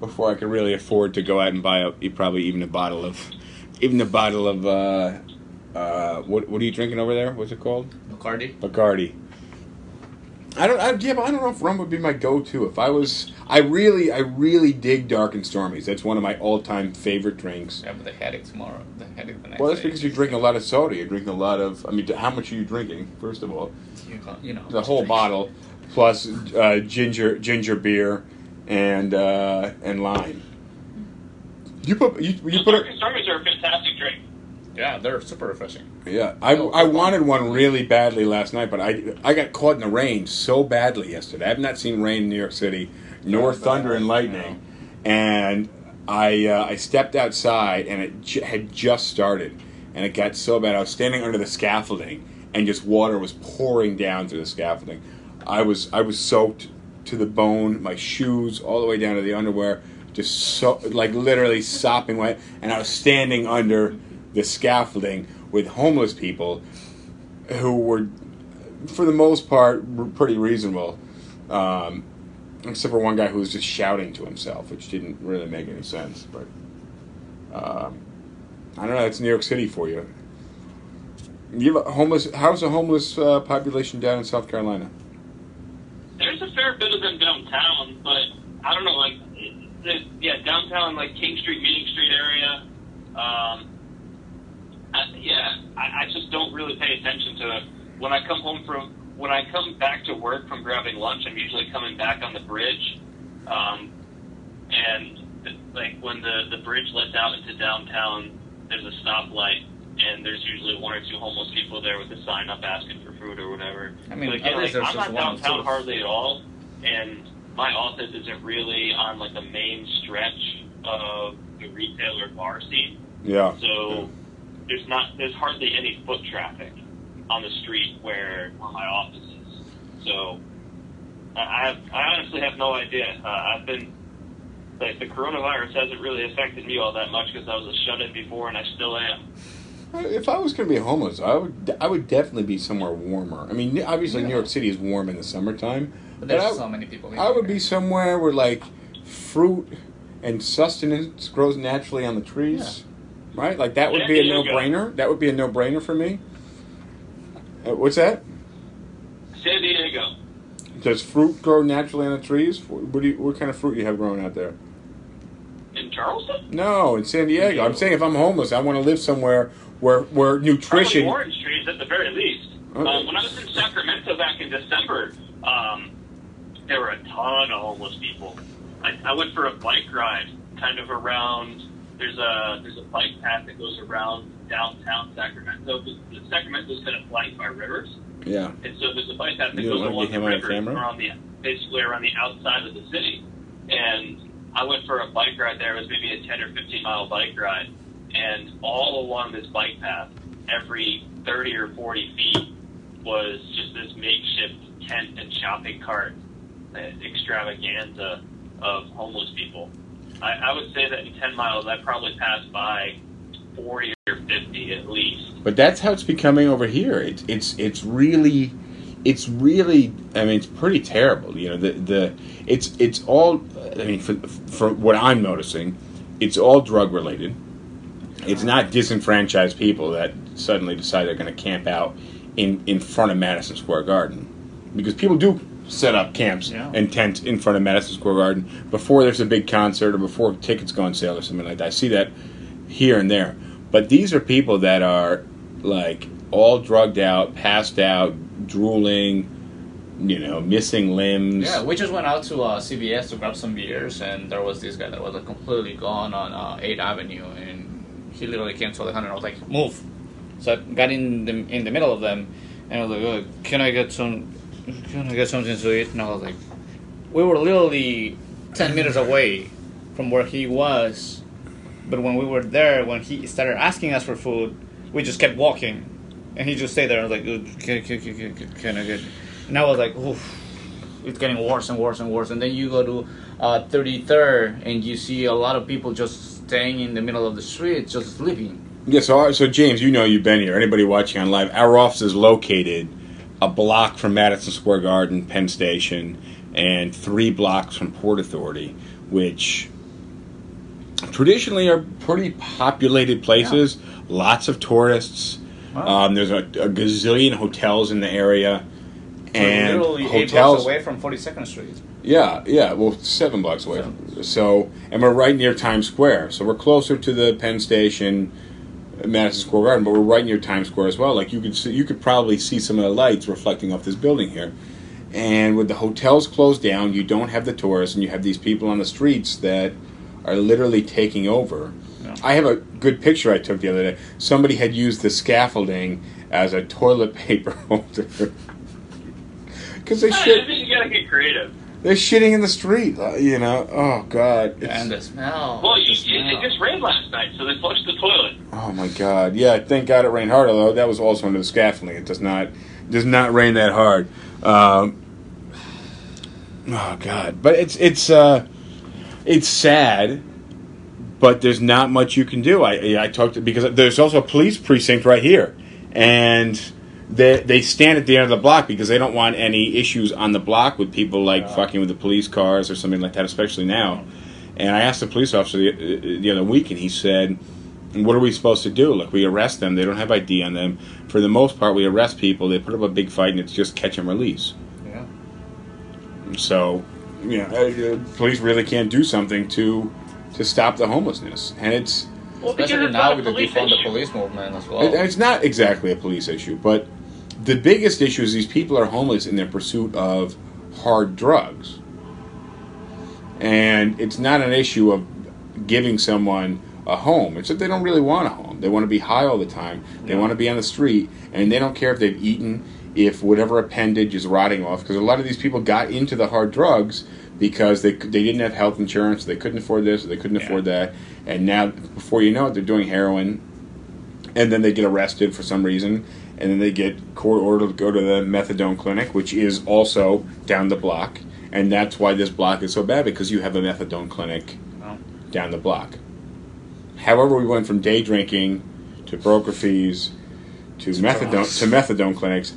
before I could really afford to go out and buy a, probably even a bottle of even a bottle of uh, uh, what what are you drinking over there? What's it called? Bacardi. Bacardi. I don't. I, yeah, but I don't know if rum would be my go-to. If I was, I really, I really dig dark and stormies. That's one of my all-time favorite drinks. Yeah, but the headache tomorrow. The headache the next day. Well, that's because you're drinking a lot of soda. You're drinking a lot of. I mean, how much are you drinking? First of all, you, you know the whole bottle, plus uh, ginger, ginger beer, and uh, and lime. You put you, you put Dark it. and Stormies are a fantastic drink. Yeah, they're super refreshing. Yeah, I, I wanted one really badly last night, but I I got caught in the rain so badly yesterday. I've not seen rain in New York City, nor Yeah, thunder and uh, lightning, and I uh, I stepped outside and it j- had just started, and it got so bad. I was standing under the scaffolding, and just water was pouring down through the scaffolding. I was I was soaked to the bone, my shoes all the way down to the underwear, just so like literally sopping wet, and I was standing under the scaffolding with homeless people who were, for the most part, pretty reasonable, um, except for one guy who was just shouting to himself, which didn't really make any sense. But um, I don't know. That's New York City for you. You have a homeless. How's the homeless uh, population down in South Carolina? There's a fair bit of them downtown, but I don't know, like, the, yeah, downtown, like King Street, Meeting Street area. Um, I, yeah, I, I just don't really pay attention to it. When I come home from, when I come back to work from grabbing lunch, I'm usually coming back on the bridge, um, and like when the the bridge lets out into downtown, there's a stoplight. And there's usually one or two homeless people there with a sign up asking for food or whatever. I mean, But again, at like, there's I'm just not one downtown two. hardly at all, and my office isn't really on like the main stretch of the retail or bar scene. Yeah. So there's not there's hardly any foot traffic on the street where, where my office is. So I I, have, I honestly have no idea. Uh, I've been like the coronavirus hasn't really affected me all that much because I was a shut in before and I still am. If I was going to be homeless, I would. I would definitely be somewhere warmer. I mean, obviously, New York City is warm in the summertime, But there's I- so many people. I would here. be somewhere where like fruit and sustenance grows naturally on the trees, right? Like that would Yeah, be a there you go. no-brainer. That would be a no-brainer for me. Uh, what's that? San Diego. Does fruit grow naturally on the trees? What do you, what kind of fruit you have growing out there? In Charleston? No, in San Diego. I'm saying if I'm homeless, I want to live somewhere where where Probably nutrition. orange trees at the very least. Okay. Um, when I was in Sacramento back in December, um, there were a ton of homeless people. I, I went for a bike ride, kind of around. There's a there's a bike path that goes around downtown Sacramento. The, the Sacramento is kind of flanked by rivers, Yeah. and so there's a bike path that You goes along the on river camera? around the basically around the outside of the city. And I went for a bike ride there. It was maybe a 10 or 15 mile bike ride, and all along this bike path, every 30 or 40 feet was just this makeshift tent and shopping cart uh, extravaganza of homeless people. I, I would say that in 10 miles, I probably passed by 40 or 50 at least. But that's how it's becoming over here. It's it's it's really it's really I mean it's pretty terrible. You know the the it's it's all I mean for for what I'm noticing, it's all drug related. It's not disenfranchised people that suddenly decide they're going to camp out in in front of Madison Square Garden because people do set up camps Yeah. and tents in front of Madison Square Garden before there's a big concert or before tickets go on sale or something like that. I see that here and there. But these are people that are like all drugged out, passed out, drooling, you know, missing limbs. Yeah, we just went out to uh, CVS to grab some beers, and there was this guy that was like, completely gone on uh, 8th Avenue, and he literally came to the hundred. I was like, "Move!" So I got in the in the middle of them, and I was like, oh, "Can I get some? Can I get something to eat?" And I was like, "We were literally ten meters away from where he was, but when we were there, when he started asking us for food, we just kept walking, and he just stayed there. And I was like, "Uh, "Can, can, can, can, can I get?" And I was like, "Oof." it's getting worse and worse and worse. And then you go to uh, 33rd and you see a lot of people just staying in the middle of the street, just sleeping. Yeah, so, our- so James, you know you've been here. Anybody watching on live, our office is located a block from Madison Square Garden, Penn Station, and three blocks from Port Authority, which traditionally are pretty populated places. Lots of tourists. Wow. Um, there's a, a gazillion hotels in the area, and literally eight blocks hotels away from 42nd Street. Yeah, yeah. Well, seven blocks away. So, and we're right near Times Square. So we're closer to the Penn Station, Madison Square Garden, but we're right near Times Square as well. Like you could see, you could probably see some of the lights reflecting off this building here. And with the hotels closed down, you don't have the tourists, and you have these people on the streets that are literally taking over. Yeah. I have a good picture I took the other day. Somebody had used the scaffolding as a toilet paper holder. Because they I shit, think you gotta get creative. They're shitting in the street, uh, you know. Oh God, it's, And the smell. Well, you, you, smell. it just rained last night, so they flushed the toilet. oh my God, yeah. Thank God it rained hard. Although that was also under the scaffolding. It does not does not rain that hard. Um, oh God, but it's it's uh, it's sad. But there's not much you can do. I I talked to, because there's also a police precinct right here, and they they stand at the end of the block because they don't want any issues on the block with people like Yeah. fucking with the police cars or something like that, especially now. And I asked the police officer the, the other week, and he said, "What are we supposed to do? Like we arrest them? They don't have ID on them. For the most part, we arrest people. They put up a big fight, and it's just catch and release. Yeah. So, yeah, uh, police really can't do something to to stop the homelessness, and it's." Well, Especially now with the defund the police movement as well. It- It's not exactly a police issue, but the biggest issue is these people are homeless in their pursuit of hard drugs. And it's not an issue of giving someone a home. It's that they don't really want a home. They want to be high all the time. They want to be on the street, and they don't care if they've eaten, if whatever appendage is rotting off. Because a lot of these people got into the hard drugs because they they didn't have health insurance, they couldn't afford this, they couldn't afford that, and now before you know it, they're doing heroin, and then they get arrested for some reason, and then they get court ordered to go to the methadone clinic, which is also down the block, and that's why this block is so bad because you have a methadone clinic Oh. down the block. However, we went from day drinking to broker fees to methadone drugs. to methadone clinics.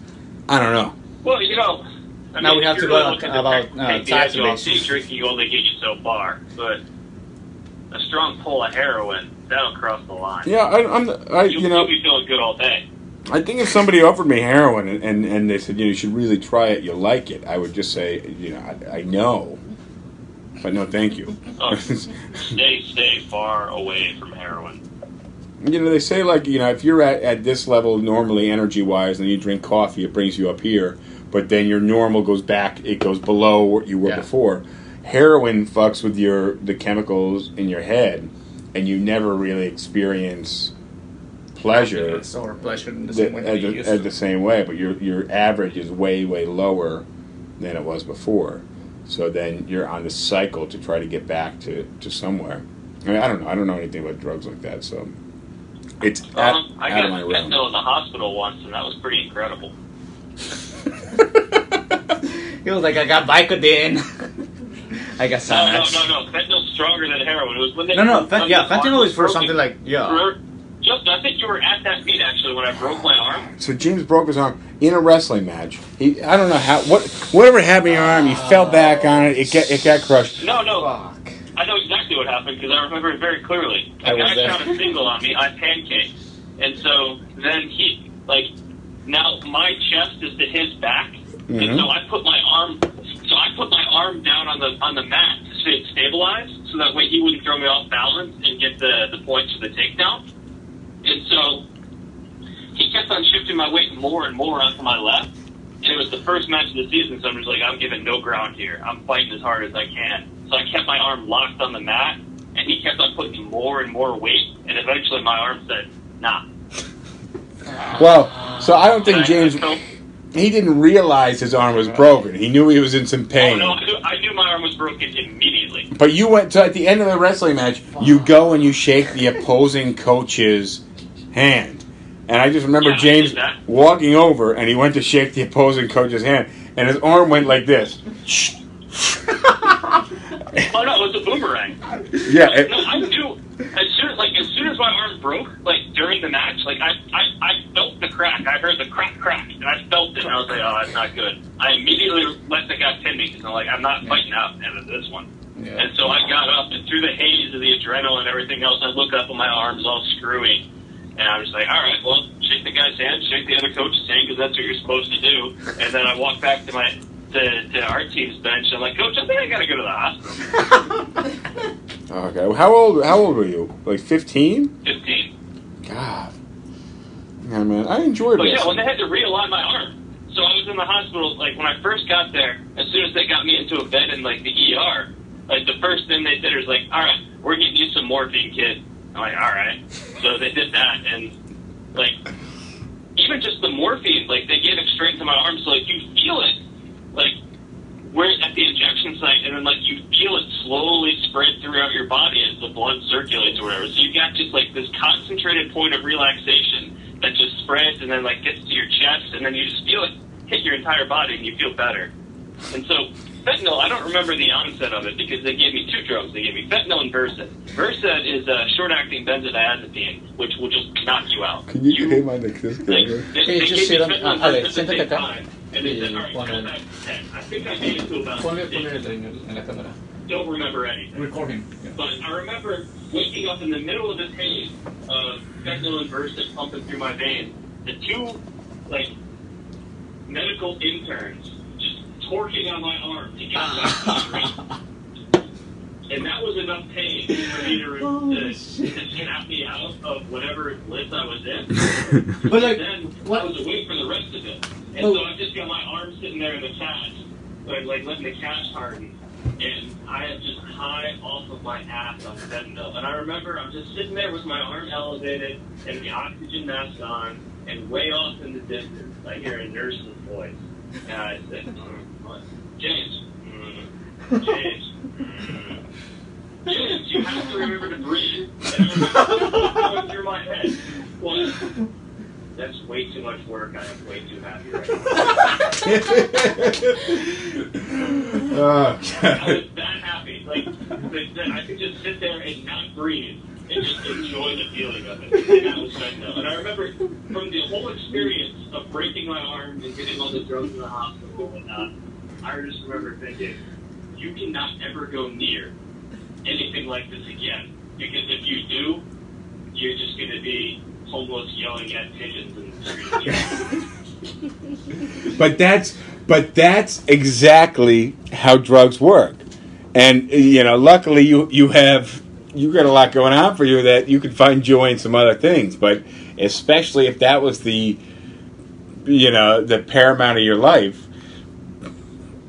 I don't know. Well, you know. I Now mean, we have to go really about, take- uh, tax edge off, basis. day drinking you only get you so far, but a strong pull of heroin that'll cross the line. Yeah, I, I'm. I you, you know. will be feeling good all day. I think if somebody offered me heroin and, and, and they said, you know, you should really try it, you'll like it, I would just say, you know, I, I know. But no, thank you. Oh, stay, stay far away from heroin. You know, they say like you know if you're at, at this level normally energy wise, and you drink coffee, it brings you up here. But then your normal goes back; it goes below what you were Yeah. before. Heroin fucks with your the chemicals in your head, and you never really experience pleasure or pleasure in the the, same way at, the, at the same way, but your your average is way way lower than it was before. So then you're on the cycle to try to get back to, to somewhere. I, mean, I don't know. I don't know anything about drugs like that, so it's out, Um, I out got of my realm. fentanyl in the hospital once, and that was pretty incredible. He was like, I got Vicodin. I got No, no, no, no. Fentanyl's stronger than heroin. It was when they No, no, when fen- the yeah, fentanyl is for broken. something like yeah. Remember- Justin, I think you were at that meet actually when I broke my arm. So James broke his arm in a wrestling match. He I don't know how what whatever happened to your arm. He fell back on it. It got it got crushed. No, no, Fuck. I know exactly what happened because I remember it very clearly. A I was guy there. shot a single on me. I pancaked, and so then he like now my chest is to his back, Mhm. and so I put my arm. So I put my arm down on the on the mat to stabilize, so that way he wouldn't throw me off balance and get the the points for the takedown. And so he kept on shifting my weight more and more onto my left. And it was the first match of the season, so I'm just like, I'm giving no ground here. I'm fighting as hard as I can. So I kept my arm locked on the mat, and he kept on putting more and more weight. And eventually my arm said, nah. Well, so I don't think James. He didn't realize his arm was broken. He knew he was in some oh, pain. no, I knew, I knew my arm was broken immediately. But you went to at the end of the wrestling match, you go and you shake the opposing coach's hand. And I just remember Yeah, James walking over and he went to shake the opposing coach's hand and his arm went like this. Oh no, it was a boomerang. Yeah, it- no, I knew as soon like as soon as my arm broke, like during the match, like I, I, I felt the crack. I heard the crack crack, and I felt it. And I was like, oh, that's not good. I immediately let the guy pin me because I'm like, I'm not fighting out of this one. Yeah. And so I got up, and through the haze of the adrenaline and everything else, I look up and my arm's all screwy. And I was like, all right, well, shake the guy's hand, shake the other coach's hand, because that's what you're supposed to do. And then I walk back to my to, to our team's bench. I'm like, Coach, I think I got to go to the hospital. Okay. Well, How old how old were you? Like 15? 15. God. Yeah, man. I enjoyed it yeah, when they had to realign my arm. So I was in the hospital, like when I first got there, as soon as they got me into a bed in like the ER, like the first thing they did was like, all right, we're getting you some morphine, kid. I'm like, all right. So they did that, and like even just the morphine, like they gave it straight to my arm, so like you feel it, like we're at the injection site, and then like you feel it slowly spread throughout your body as the blood circulates or whatever. So you got just like this concentrated point of relaxation that just spreads and then like gets to your chest, and then you just feel it hit your entire body, and you feel better. And so fentanyl, I don't remember the onset of it because they gave me two drugs. They gave me fentanyl and Versed. Versed is a short-acting benzodiazepine, which will just knock you out. Can you get my like this Like, they, Hey, they just gave sit me on- fentanyl and ah, Ale, Versed at the siéntate same acá. time. And they said, Y all right, pon go el- back to 10. I think I made it to about Ponle, ponle el en, en la cámara. Don't remember anything. Record him. Yeah. But I remember waking up in the middle of this haze of fentanyl and Versed pumping through my veins. The two, like, medical interns torquing on my arm to get back to the street. And that was enough pain for me to, Oh, to, to snap me out of whatever bliss I was in. But like, then what- I was awake for the rest of it. And Oh. so I just got my arm sitting there in the cast, like, like letting the cast harden. And I am just high off of my ass on fentanyl. And I remember I'm just sitting there with my arm elevated and the oxygen mask on, and way off in the distance, I hear a nurse's voice. And I said, mm, what? James. Mm, James. Mm, James, you have to remember to breathe. And remember going through my head. What? That's way too much work. I am way too happy right now. I was that happy. Like, I could just sit there and not breathe and just enjoy the feeling of it. And that was fentanyl. And I remember from the whole experience of breaking my arm and getting all the drugs in the hospital and whatnot, I just remember thinking, you cannot ever go near anything like this again. Because if you do, you're just going to be homeless yelling at pigeons in the street. But that's but that's exactly how drugs work. And you know, luckily you you have you got a lot going on for you that you can find joy in some other things. But especially if that was the, you know, the paramount of your life,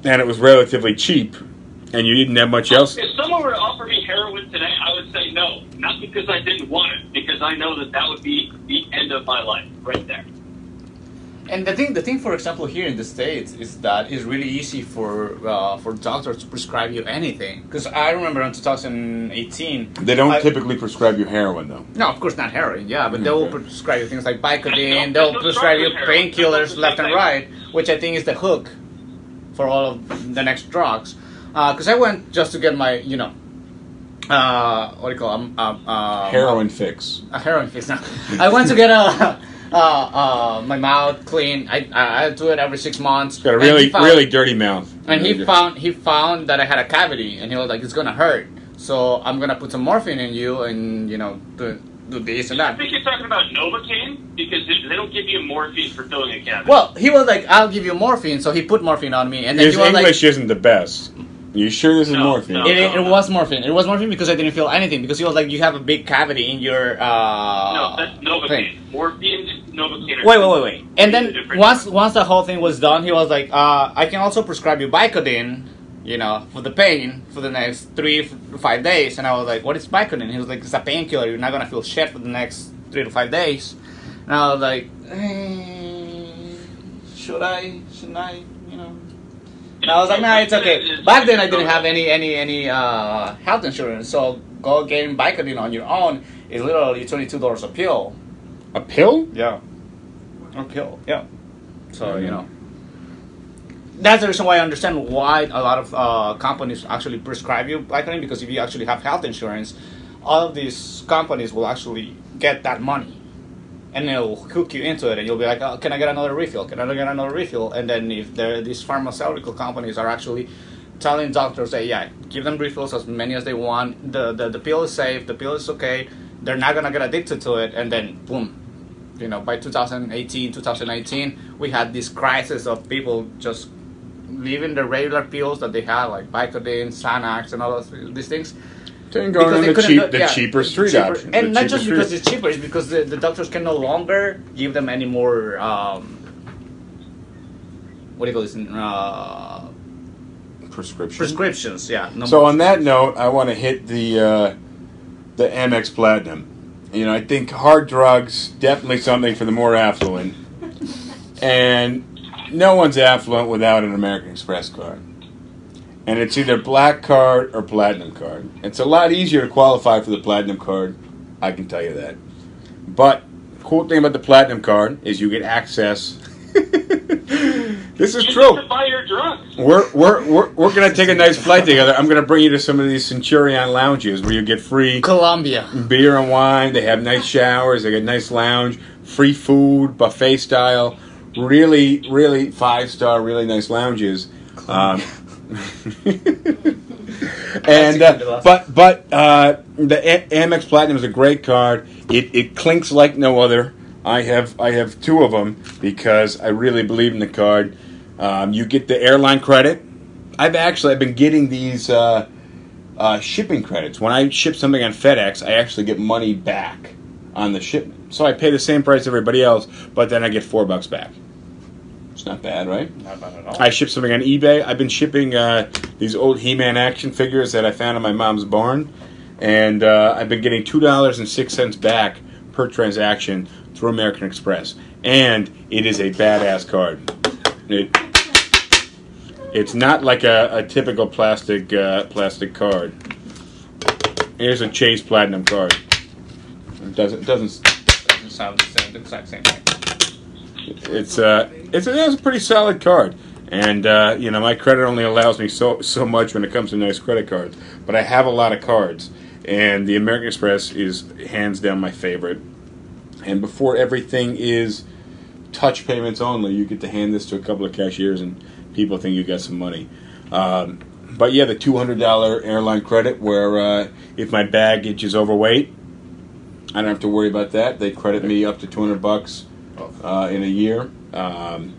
and it was relatively cheap, and you didn't have much else. If someone were to offer me heroin today, I would say no. Not because I didn't want it, because I know that that would be the end of my life right there. And the thing, the thing, for example, here in the states is that it's really easy for uh, for doctors to prescribe you anything. Because I remember in 2018, They don't I- typically prescribe you heroin though. No, of course not heroin. Yeah, but they will prescribe you things like Vicodin. They'll prescribe you painkillers left and right, which I think is the hook for all of the next drugs. Because I went just to get my, you know, uh, what do you call it? Um, um, uh, Heroin fix. a heroin fix. Now, I went to get a. Uh, uh, my mouth clean. I, I I do it every six months. Got a really found- really dirty mouth. and he found he found that I had a cavity, and he was like, "It's gonna hurt, so I'm gonna put some morphine in you, and you know, do, do this and I think you're talking about Novocaine because they they don't give you morphine for filling a cavity. Well, he was like, "I'll give you morphine," so he put morphine on me, and then His he was English isn't the best. You sure this is No, morphine? no. like, it, it was morphine. It was morphine because I didn't feel anything because he was like, "You have a big cavity in your uh." no, that's thing." Novocaine. Morphine Novocaine. Wait, wait, wait, wait. And then once once the whole thing was done, he was like, uh, "I can also prescribe you Vicodin." You know, for the pain for the next three to five days, and I was like, "What is Vicodin?" He was like, "It's a painkiller. You're not gonna feel shit for the next three to five days." And I was like, eh, "Should I? Should I? You know?" And I was like, "Nah, it's okay." Back then, I didn't have any any any uh, health insurance, so go getting Vicodin on your own is literally twenty two dollars a pill. A pill? Yeah. A pill. Yeah. So you know. That's the reason why I understand why a lot of uh, companies actually prescribe you Vicodin because if you actually have health insurance, all of these companies will actually get that money, and they'll hook you into it, and you'll be like, oh, "Can I get another refill? Can I get another refill?" And then if these pharmaceutical companies are actually telling doctors that yeah, give them refills as many as they want. The, the the pill is safe. The pill is okay. They're not gonna get addicted to it, and then boom, you know, by 2018, 2019, we had this crisis of people just leaving the regular pills that they had, like Vicodin, Xanax, and all those, these things. Then going on the cheap, the yeah, cheaper street cheaper- option. And not just street- because it's cheaper, it's because the, the doctors can no longer give them any more, um, what do you call this, uh, prescription. prescriptions, yeah. No So on that note, I want to hit the uh, the Amex Platinum. You know, I think hard drugs definitely something for the more affluent, and no one's affluent without an American Express card. And it's either black card or platinum card. It's a lot easier to qualify for the platinum card, I can tell you that. But cool thing about the platinum card is you get access. this is You true. get to buy your drugs. We're we're we're, we're gonna take a nice flight together. I'm gonna bring you to some of these Centurion lounges where you get free Colombia. beer and wine. They have nice showers. They got nice lounge, free food, buffet style. Really, really five star, really nice lounges. Um, and uh, but but uh, the A- Amex Platinum is a great card. It it clinks like no other. I have I have two of them because I really believe in the card. Um, you get the airline credit. I've actually I've been getting these uh, uh, shipping credits. When I ship something on FedEx, I actually get money back on the shipment. So I pay the same price everybody else, but then I get four bucks back. It's not bad, right? Not bad at all. I ship something on eBay. I've been shipping uh, these old He-Man action figures that I found in my mom's barn, and uh, I've been getting two dollars and six cents back per transaction through American Express, and it is a badass card. It, it's not like a, a typical plastic uh, plastic card. Here's a Chase Platinum card. It doesn't doesn't Doesn't sound the same, the exact same thing. It's uh it's a, it's a pretty solid card. And uh, you know my credit only allows me so so much when it comes to nice credit cards. But i have a lot of cards. And the american express is hands down my favorite. And before everything is touch payments only you get to hand this to a couple of cashiers and people think you got some money. Um, but yeah the $200 airline credit where uh, if my baggage is overweight i don't have to worry about that. They credit me up to 200 bucks uh, in a year. Um,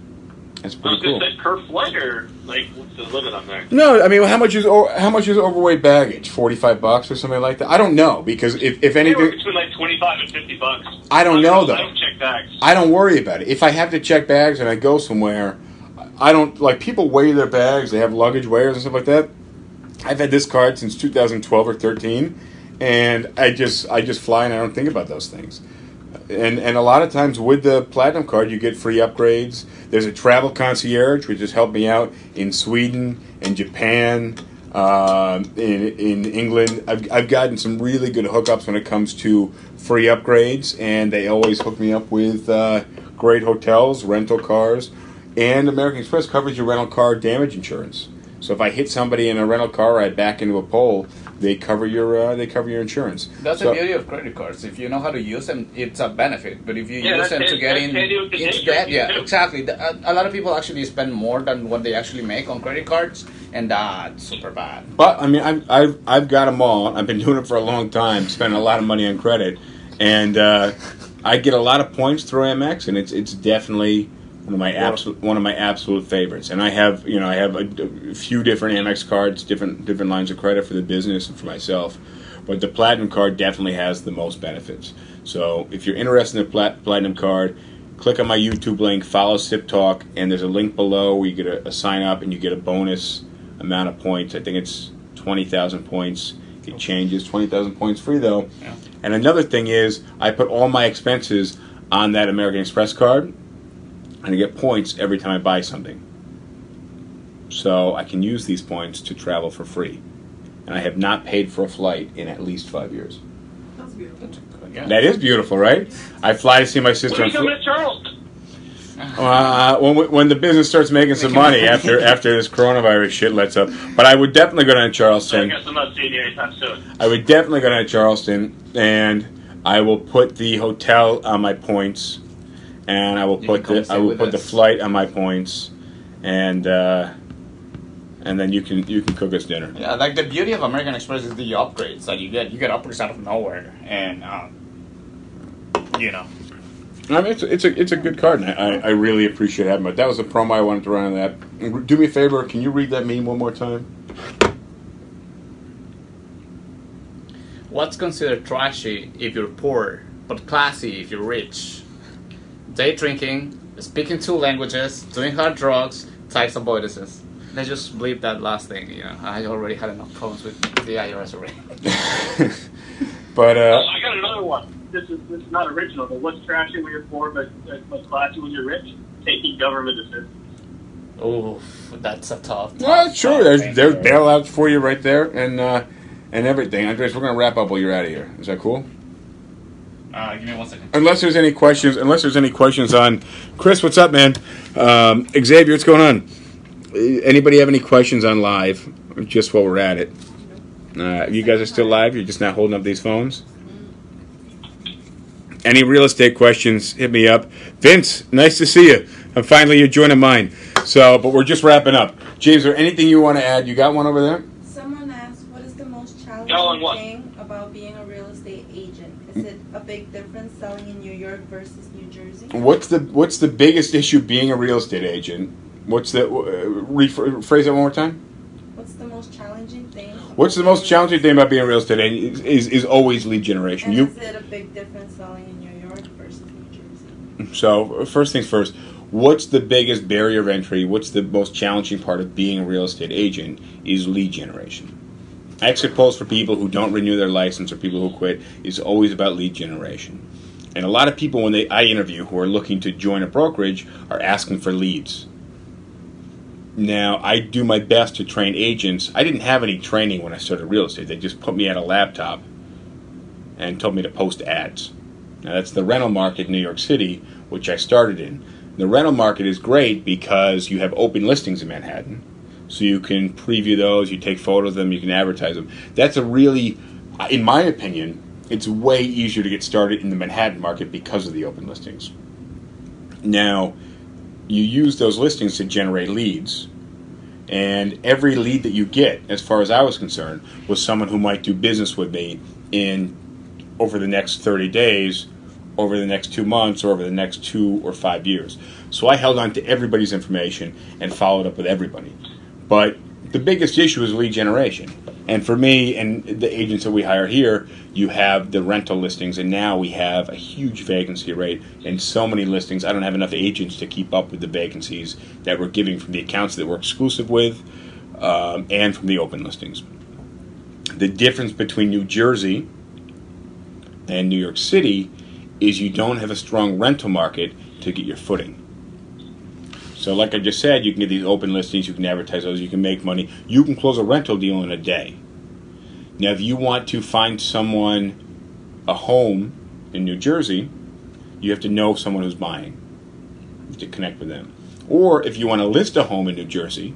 That's pretty cool. say per flight or like what's the limit on there? No, I mean, how much is how much is overweight baggage? Forty five bucks or something like that. I don't know because if, if anything, between like twenty five and fifty bucks. I don't know, though. I don't check bags. I don't worry about it. If I have to check bags and I go somewhere, I don't like people weigh their bags. They have luggage weighers and stuff like that. I've had this card since 2012 or 13, and I just I just fly and I don't think about those things. And and a lot of times with the platinum card, you get free upgrades. There's a travel concierge, which has helped me out in Sweden and Japan, um, in in England. I've I've gotten some really good hookups when it comes to free upgrades, and they always hook me up with uh, great hotels, rental cars, and American Express covers your rental car damage insurance. So if I hit somebody in a rental car, I back into a pole, they cover your uh, they cover your insurance. That's So- the beauty of credit cards. If you know how to use them, it's a benefit. But if you Yeah, use them to get in handy with the into debt, yeah, too. exactly. The- A, a lot of people actually spend more than what they actually make on credit cards, and that's super bad. But I mean, I've, I've I've got them all. I've been doing it for a long time, spending a lot of money on credit, and uh, I get a lot of points through Amex, and it's it's definitely one of my absolute one of my absolute favorites. And I have you know I have a, a few different Amex cards, different different lines of credit for the business and for myself, but the platinum card definitely has the most benefits. So if you're interested in the plat- platinum card. Click on my YouTube link, follow Sip Talk, and there's a link below where you get a, a sign up and you get a bonus amount of points. I think it's 20,000 points. It changes. 20,000 points free, though. Yeah. And another thing is, I put all my expenses on that American Express card, and I get points every time I buy something. So I can use these points to travel for free. And I have not paid for a flight in at least five years. That's beautiful. Yeah. That is beautiful, right? I fly to see my sister. When are you Fl- coming to Charleston? uh, when, we- when the business starts making some money after after this coronavirus shit lets up. But I would definitely go down to So I Charleston. guess I'm not seeing you anytime soon. I would definitely go down to Charleston, and I will put the hotel on my points, and I will You put the I will with put the flight on my points, and uh, and then you can you can cook us dinner. Yeah, like the beauty of American Express is the upgrades that you get. You get upgrades out of nowhere, and um, you know, I mean, it's a, it's a it's a good card, and I, I, I really appreciate having it. That was a promo I wanted to run on that. Do me a favor, can you read that meme one more time? what's considered trashy if you're poor, but classy if you're rich? Day drinking, speaking two languages, doing hard drugs, tax avoidances. Let's just bleep that last thing. You know, I already had enough problems with the IRS already. but Oh, uh, I got another one. This is this is not original, but what's trashy when you're poor, but uh, what's classy when you're rich? Taking government assistance. Oh, that's a tough. well, tough, sure, tough there's there's bailouts for you right there, and uh, and everything. Andres, we're gonna wrap up while you're out of here. Is that cool? Uh, give me one second. Unless there's any questions, unless there's any questions on Chris, what's up, man? Um, Xavier, what's going on? Uh, Anybody have any questions on live? Just while we're at it, uh, you guys are still live. You're just not holding up these phones. Any real estate questions? Hit me up, Vince. Nice to see you. And finally, you're joining mine. So, but we're just wrapping up. James, there anything you want to add? You got one over there? Someone asked, what is the most Go on, challenging what? thing about being a real estate agent? Is it a big difference selling in New York versus New Jersey? What's the What's the biggest issue being a real estate agent? What's the uh, rephrase that one more time? What's the most challenging thing? What's the most challenging thing about being a real estate agent? Is, is, is always lead generation. And You is it a big difference selling in New York versus New Jersey? so first things first. What's the biggest barrier of entry? What's the most challenging part of being a real estate agent? Is lead generation. Exit polls for people who don't renew their license or people who quit is always about lead generation. And a lot of people, when they I interview, who are looking to join a brokerage, are asking for leads. Now, I do my best to train agents. I didn't have any training when I started real estate. They just put me at a laptop and told me to post ads. Now, that's the rental market in New York City, which I started in. The rental market is great because you have open listings in Manhattan. So you can preview those, you take photos of them, you can advertise them. That's a really, in my opinion, it's way easier to get started in the Manhattan market because of the open listings. Now, you use those listings to generate leads. And every lead that you get, as far as I was concerned, was someone who might do business with me in over the next 30 days over the next two months or over the next two or five years. So I held on to everybody's information and followed up with everybody. But the biggest issue is lead generation. And for me and the agents that we hire here, you have the rental listings, and now we have a huge vacancy rate and so many listings. I don't have enough agents to keep up with the vacancies that we're giving from the accounts that we're exclusive with um, and from the open listings. The difference between New Jersey and New York City is you don't have a strong rental market to get your footing. So, like I just said, you can get these open listings, you can advertise those, you can make money. You can close a rental deal in a day. Now, if you want to find someone a home in New Jersey, you have to know someone who's buying to connect with them. Or if you want to list a home in New Jersey,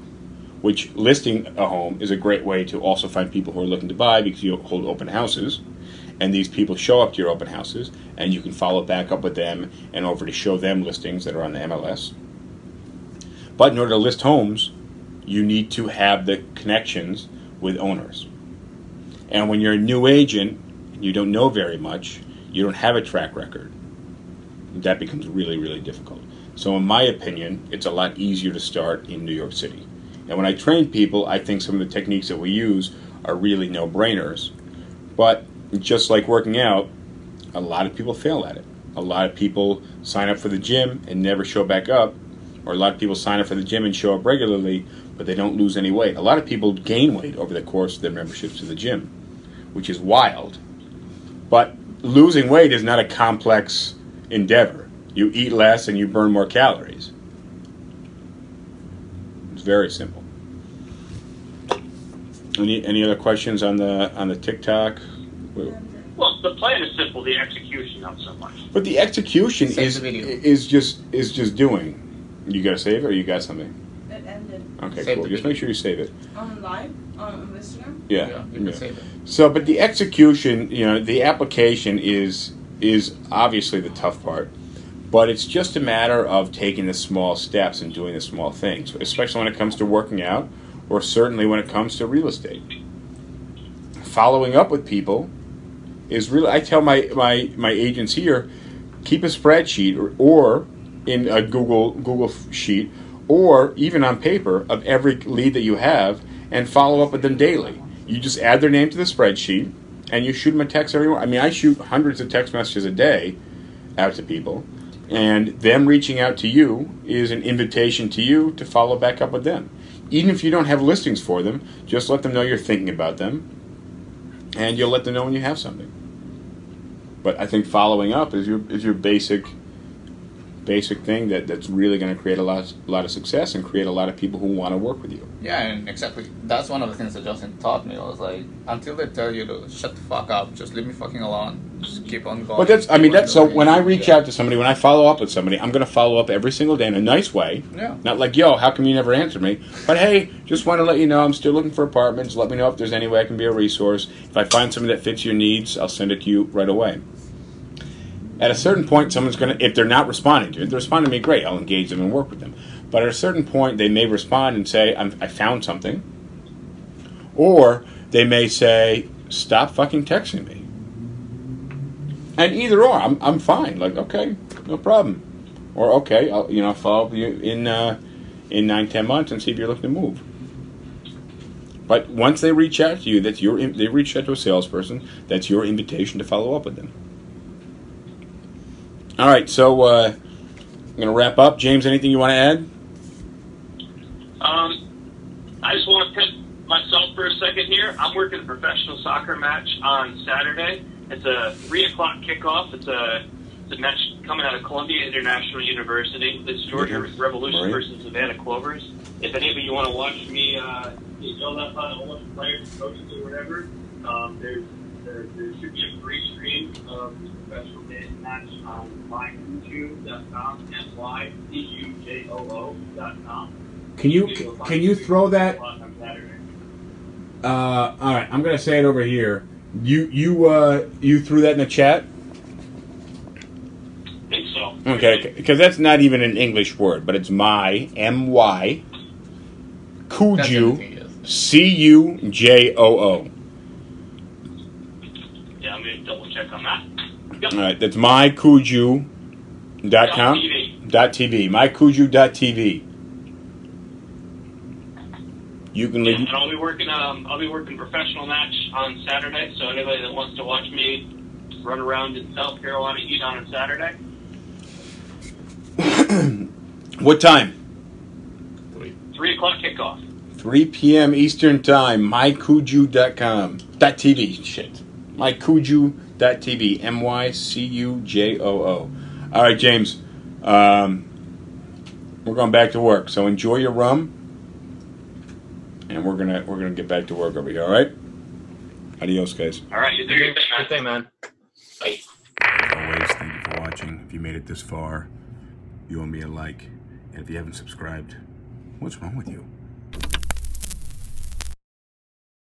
which listing a home is a great way to also find people who are looking to buy because you hold open houses and these people show up to your open houses and you can follow back up with them and over to show them listings that are on the MLS. But in order to list homes, you need to have the connections with owners. And when you're a new agent, and you don't know very much, you don't have a track record, that becomes really, really difficult. So, in my opinion, it's a lot easier to start in New York City. And when I train people, I think some of the techniques that we use are really no brainers. But just like working out, a lot of people fail at it. A lot of people sign up for the gym and never show back up, or a lot of people sign up for the gym and show up regularly, but they don't lose any weight. A lot of people gain weight over the course of their memberships to the gym, which is wild. But losing weight is not a complex endeavor. You eat less and you burn more calories. It's very simple. Any any other questions on the on the TikTok? Well, the plan is simple. The execution, not so much. But the execution is the is just is just doing. You gotta save it, or you got something. It ended Okay, Save cool. the Just make sure you save it. on live on Instagram. Yeah. you can yeah. save it. So, but the execution, you know, the application is is obviously the tough part, but it's just a matter of taking the small steps and doing the small things, especially when it comes to working out, or certainly when it comes to real estate. Following up with people is really. I tell my my my agents here, keep a spreadsheet or, or in a Google Google sheet or even on paper of every lead that you have and follow up with them daily. You just add their name to the spreadsheet and you shoot them a text every morning. I mean, I shoot hundreds of text messages a day out to people, and them reaching out to you is an invitation to you to follow back up with them. Even if you don't have listings for them, just let them know you're thinking about them, and you'll let them know when you have something. But I think following up is your is your basic basic thing that, that's really going to create a lot lot of success and create a lot of people who want to work with you. Yeah, and exactly. That's one of the things that Justin taught me. I was like, until they tell you to shut the fuck up, just leave me fucking alone. Just keep on going. But that's I mean that's so when. I reach out to somebody, when I follow up with somebody, I'm going to follow up every single day in a nice way. Yeah. Not like, yo, how come you never answer me? But hey, just want to let you know I'm still looking for apartments. Let me know if there's any way I can be a resource. If I find something that fits your needs, I'll send it to you right away. At a certain point, someone's going to, if they're not responding to it, if they're responding to me, great, I'll engage them and work with them. But at a certain point, they may respond and say, I found something. Or they may say, stop fucking texting me. And either or, I'm, I'm fine. Like, okay, no problem. Or okay, I'll you know follow up you in uh, in nine ten months and see if you're looking to move. But once they reach out to you, that's your they reach out to a salesperson. That's your invitation to follow up with them. All right, so uh, I'm gonna wrap up. James, anything you want to add? Um, I just want to pit myself for a second here. I'm working a professional soccer match on Saturday. It's a three o'clock kickoff. It's a it's a match coming out of Columbia International University. It's Georgia Okay. Revolution Right. versus Savannah Clovers. If any of you want to watch me uh, yell up on the players, and coaches, or whatever, um, there's there, there should be a free stream of this professional dance match on mycujoo.com, M-Y-C-U-J-O-O.com. Can you can you throw that? Uh, all right, I'm gonna say it over here. You you uh, you threw that in the chat. think so. Okay, because that's not even an English word, but it's my M Y That's Cujoo. C U J O O. Yeah, I'm gonna double check on that. Yep. All right, that's mycujoo.com. TV. Dot TV. Mycujoo.tv. You can Yeah, leave. and I'll be working. Um, I'll be working professional match on Saturday. So anybody that wants to watch me run around in South Carolina eat on a Saturday, What time? three o'clock kickoff. 3 p.m. Eastern Time. Mycujoo.com. Dot TV. Shit. Mycujoo.tv. M Y C U J O O. All right, James. Um, we're going back to work. So enjoy your rum, and we're gonna we're gonna get back to work over here. All right. Adios, guys. All right, you do your thing, man. Good thing, man. Bye. As always, thank you for watching. If you made it this far, you owe me a like. And if you haven't subscribed, what's wrong with you?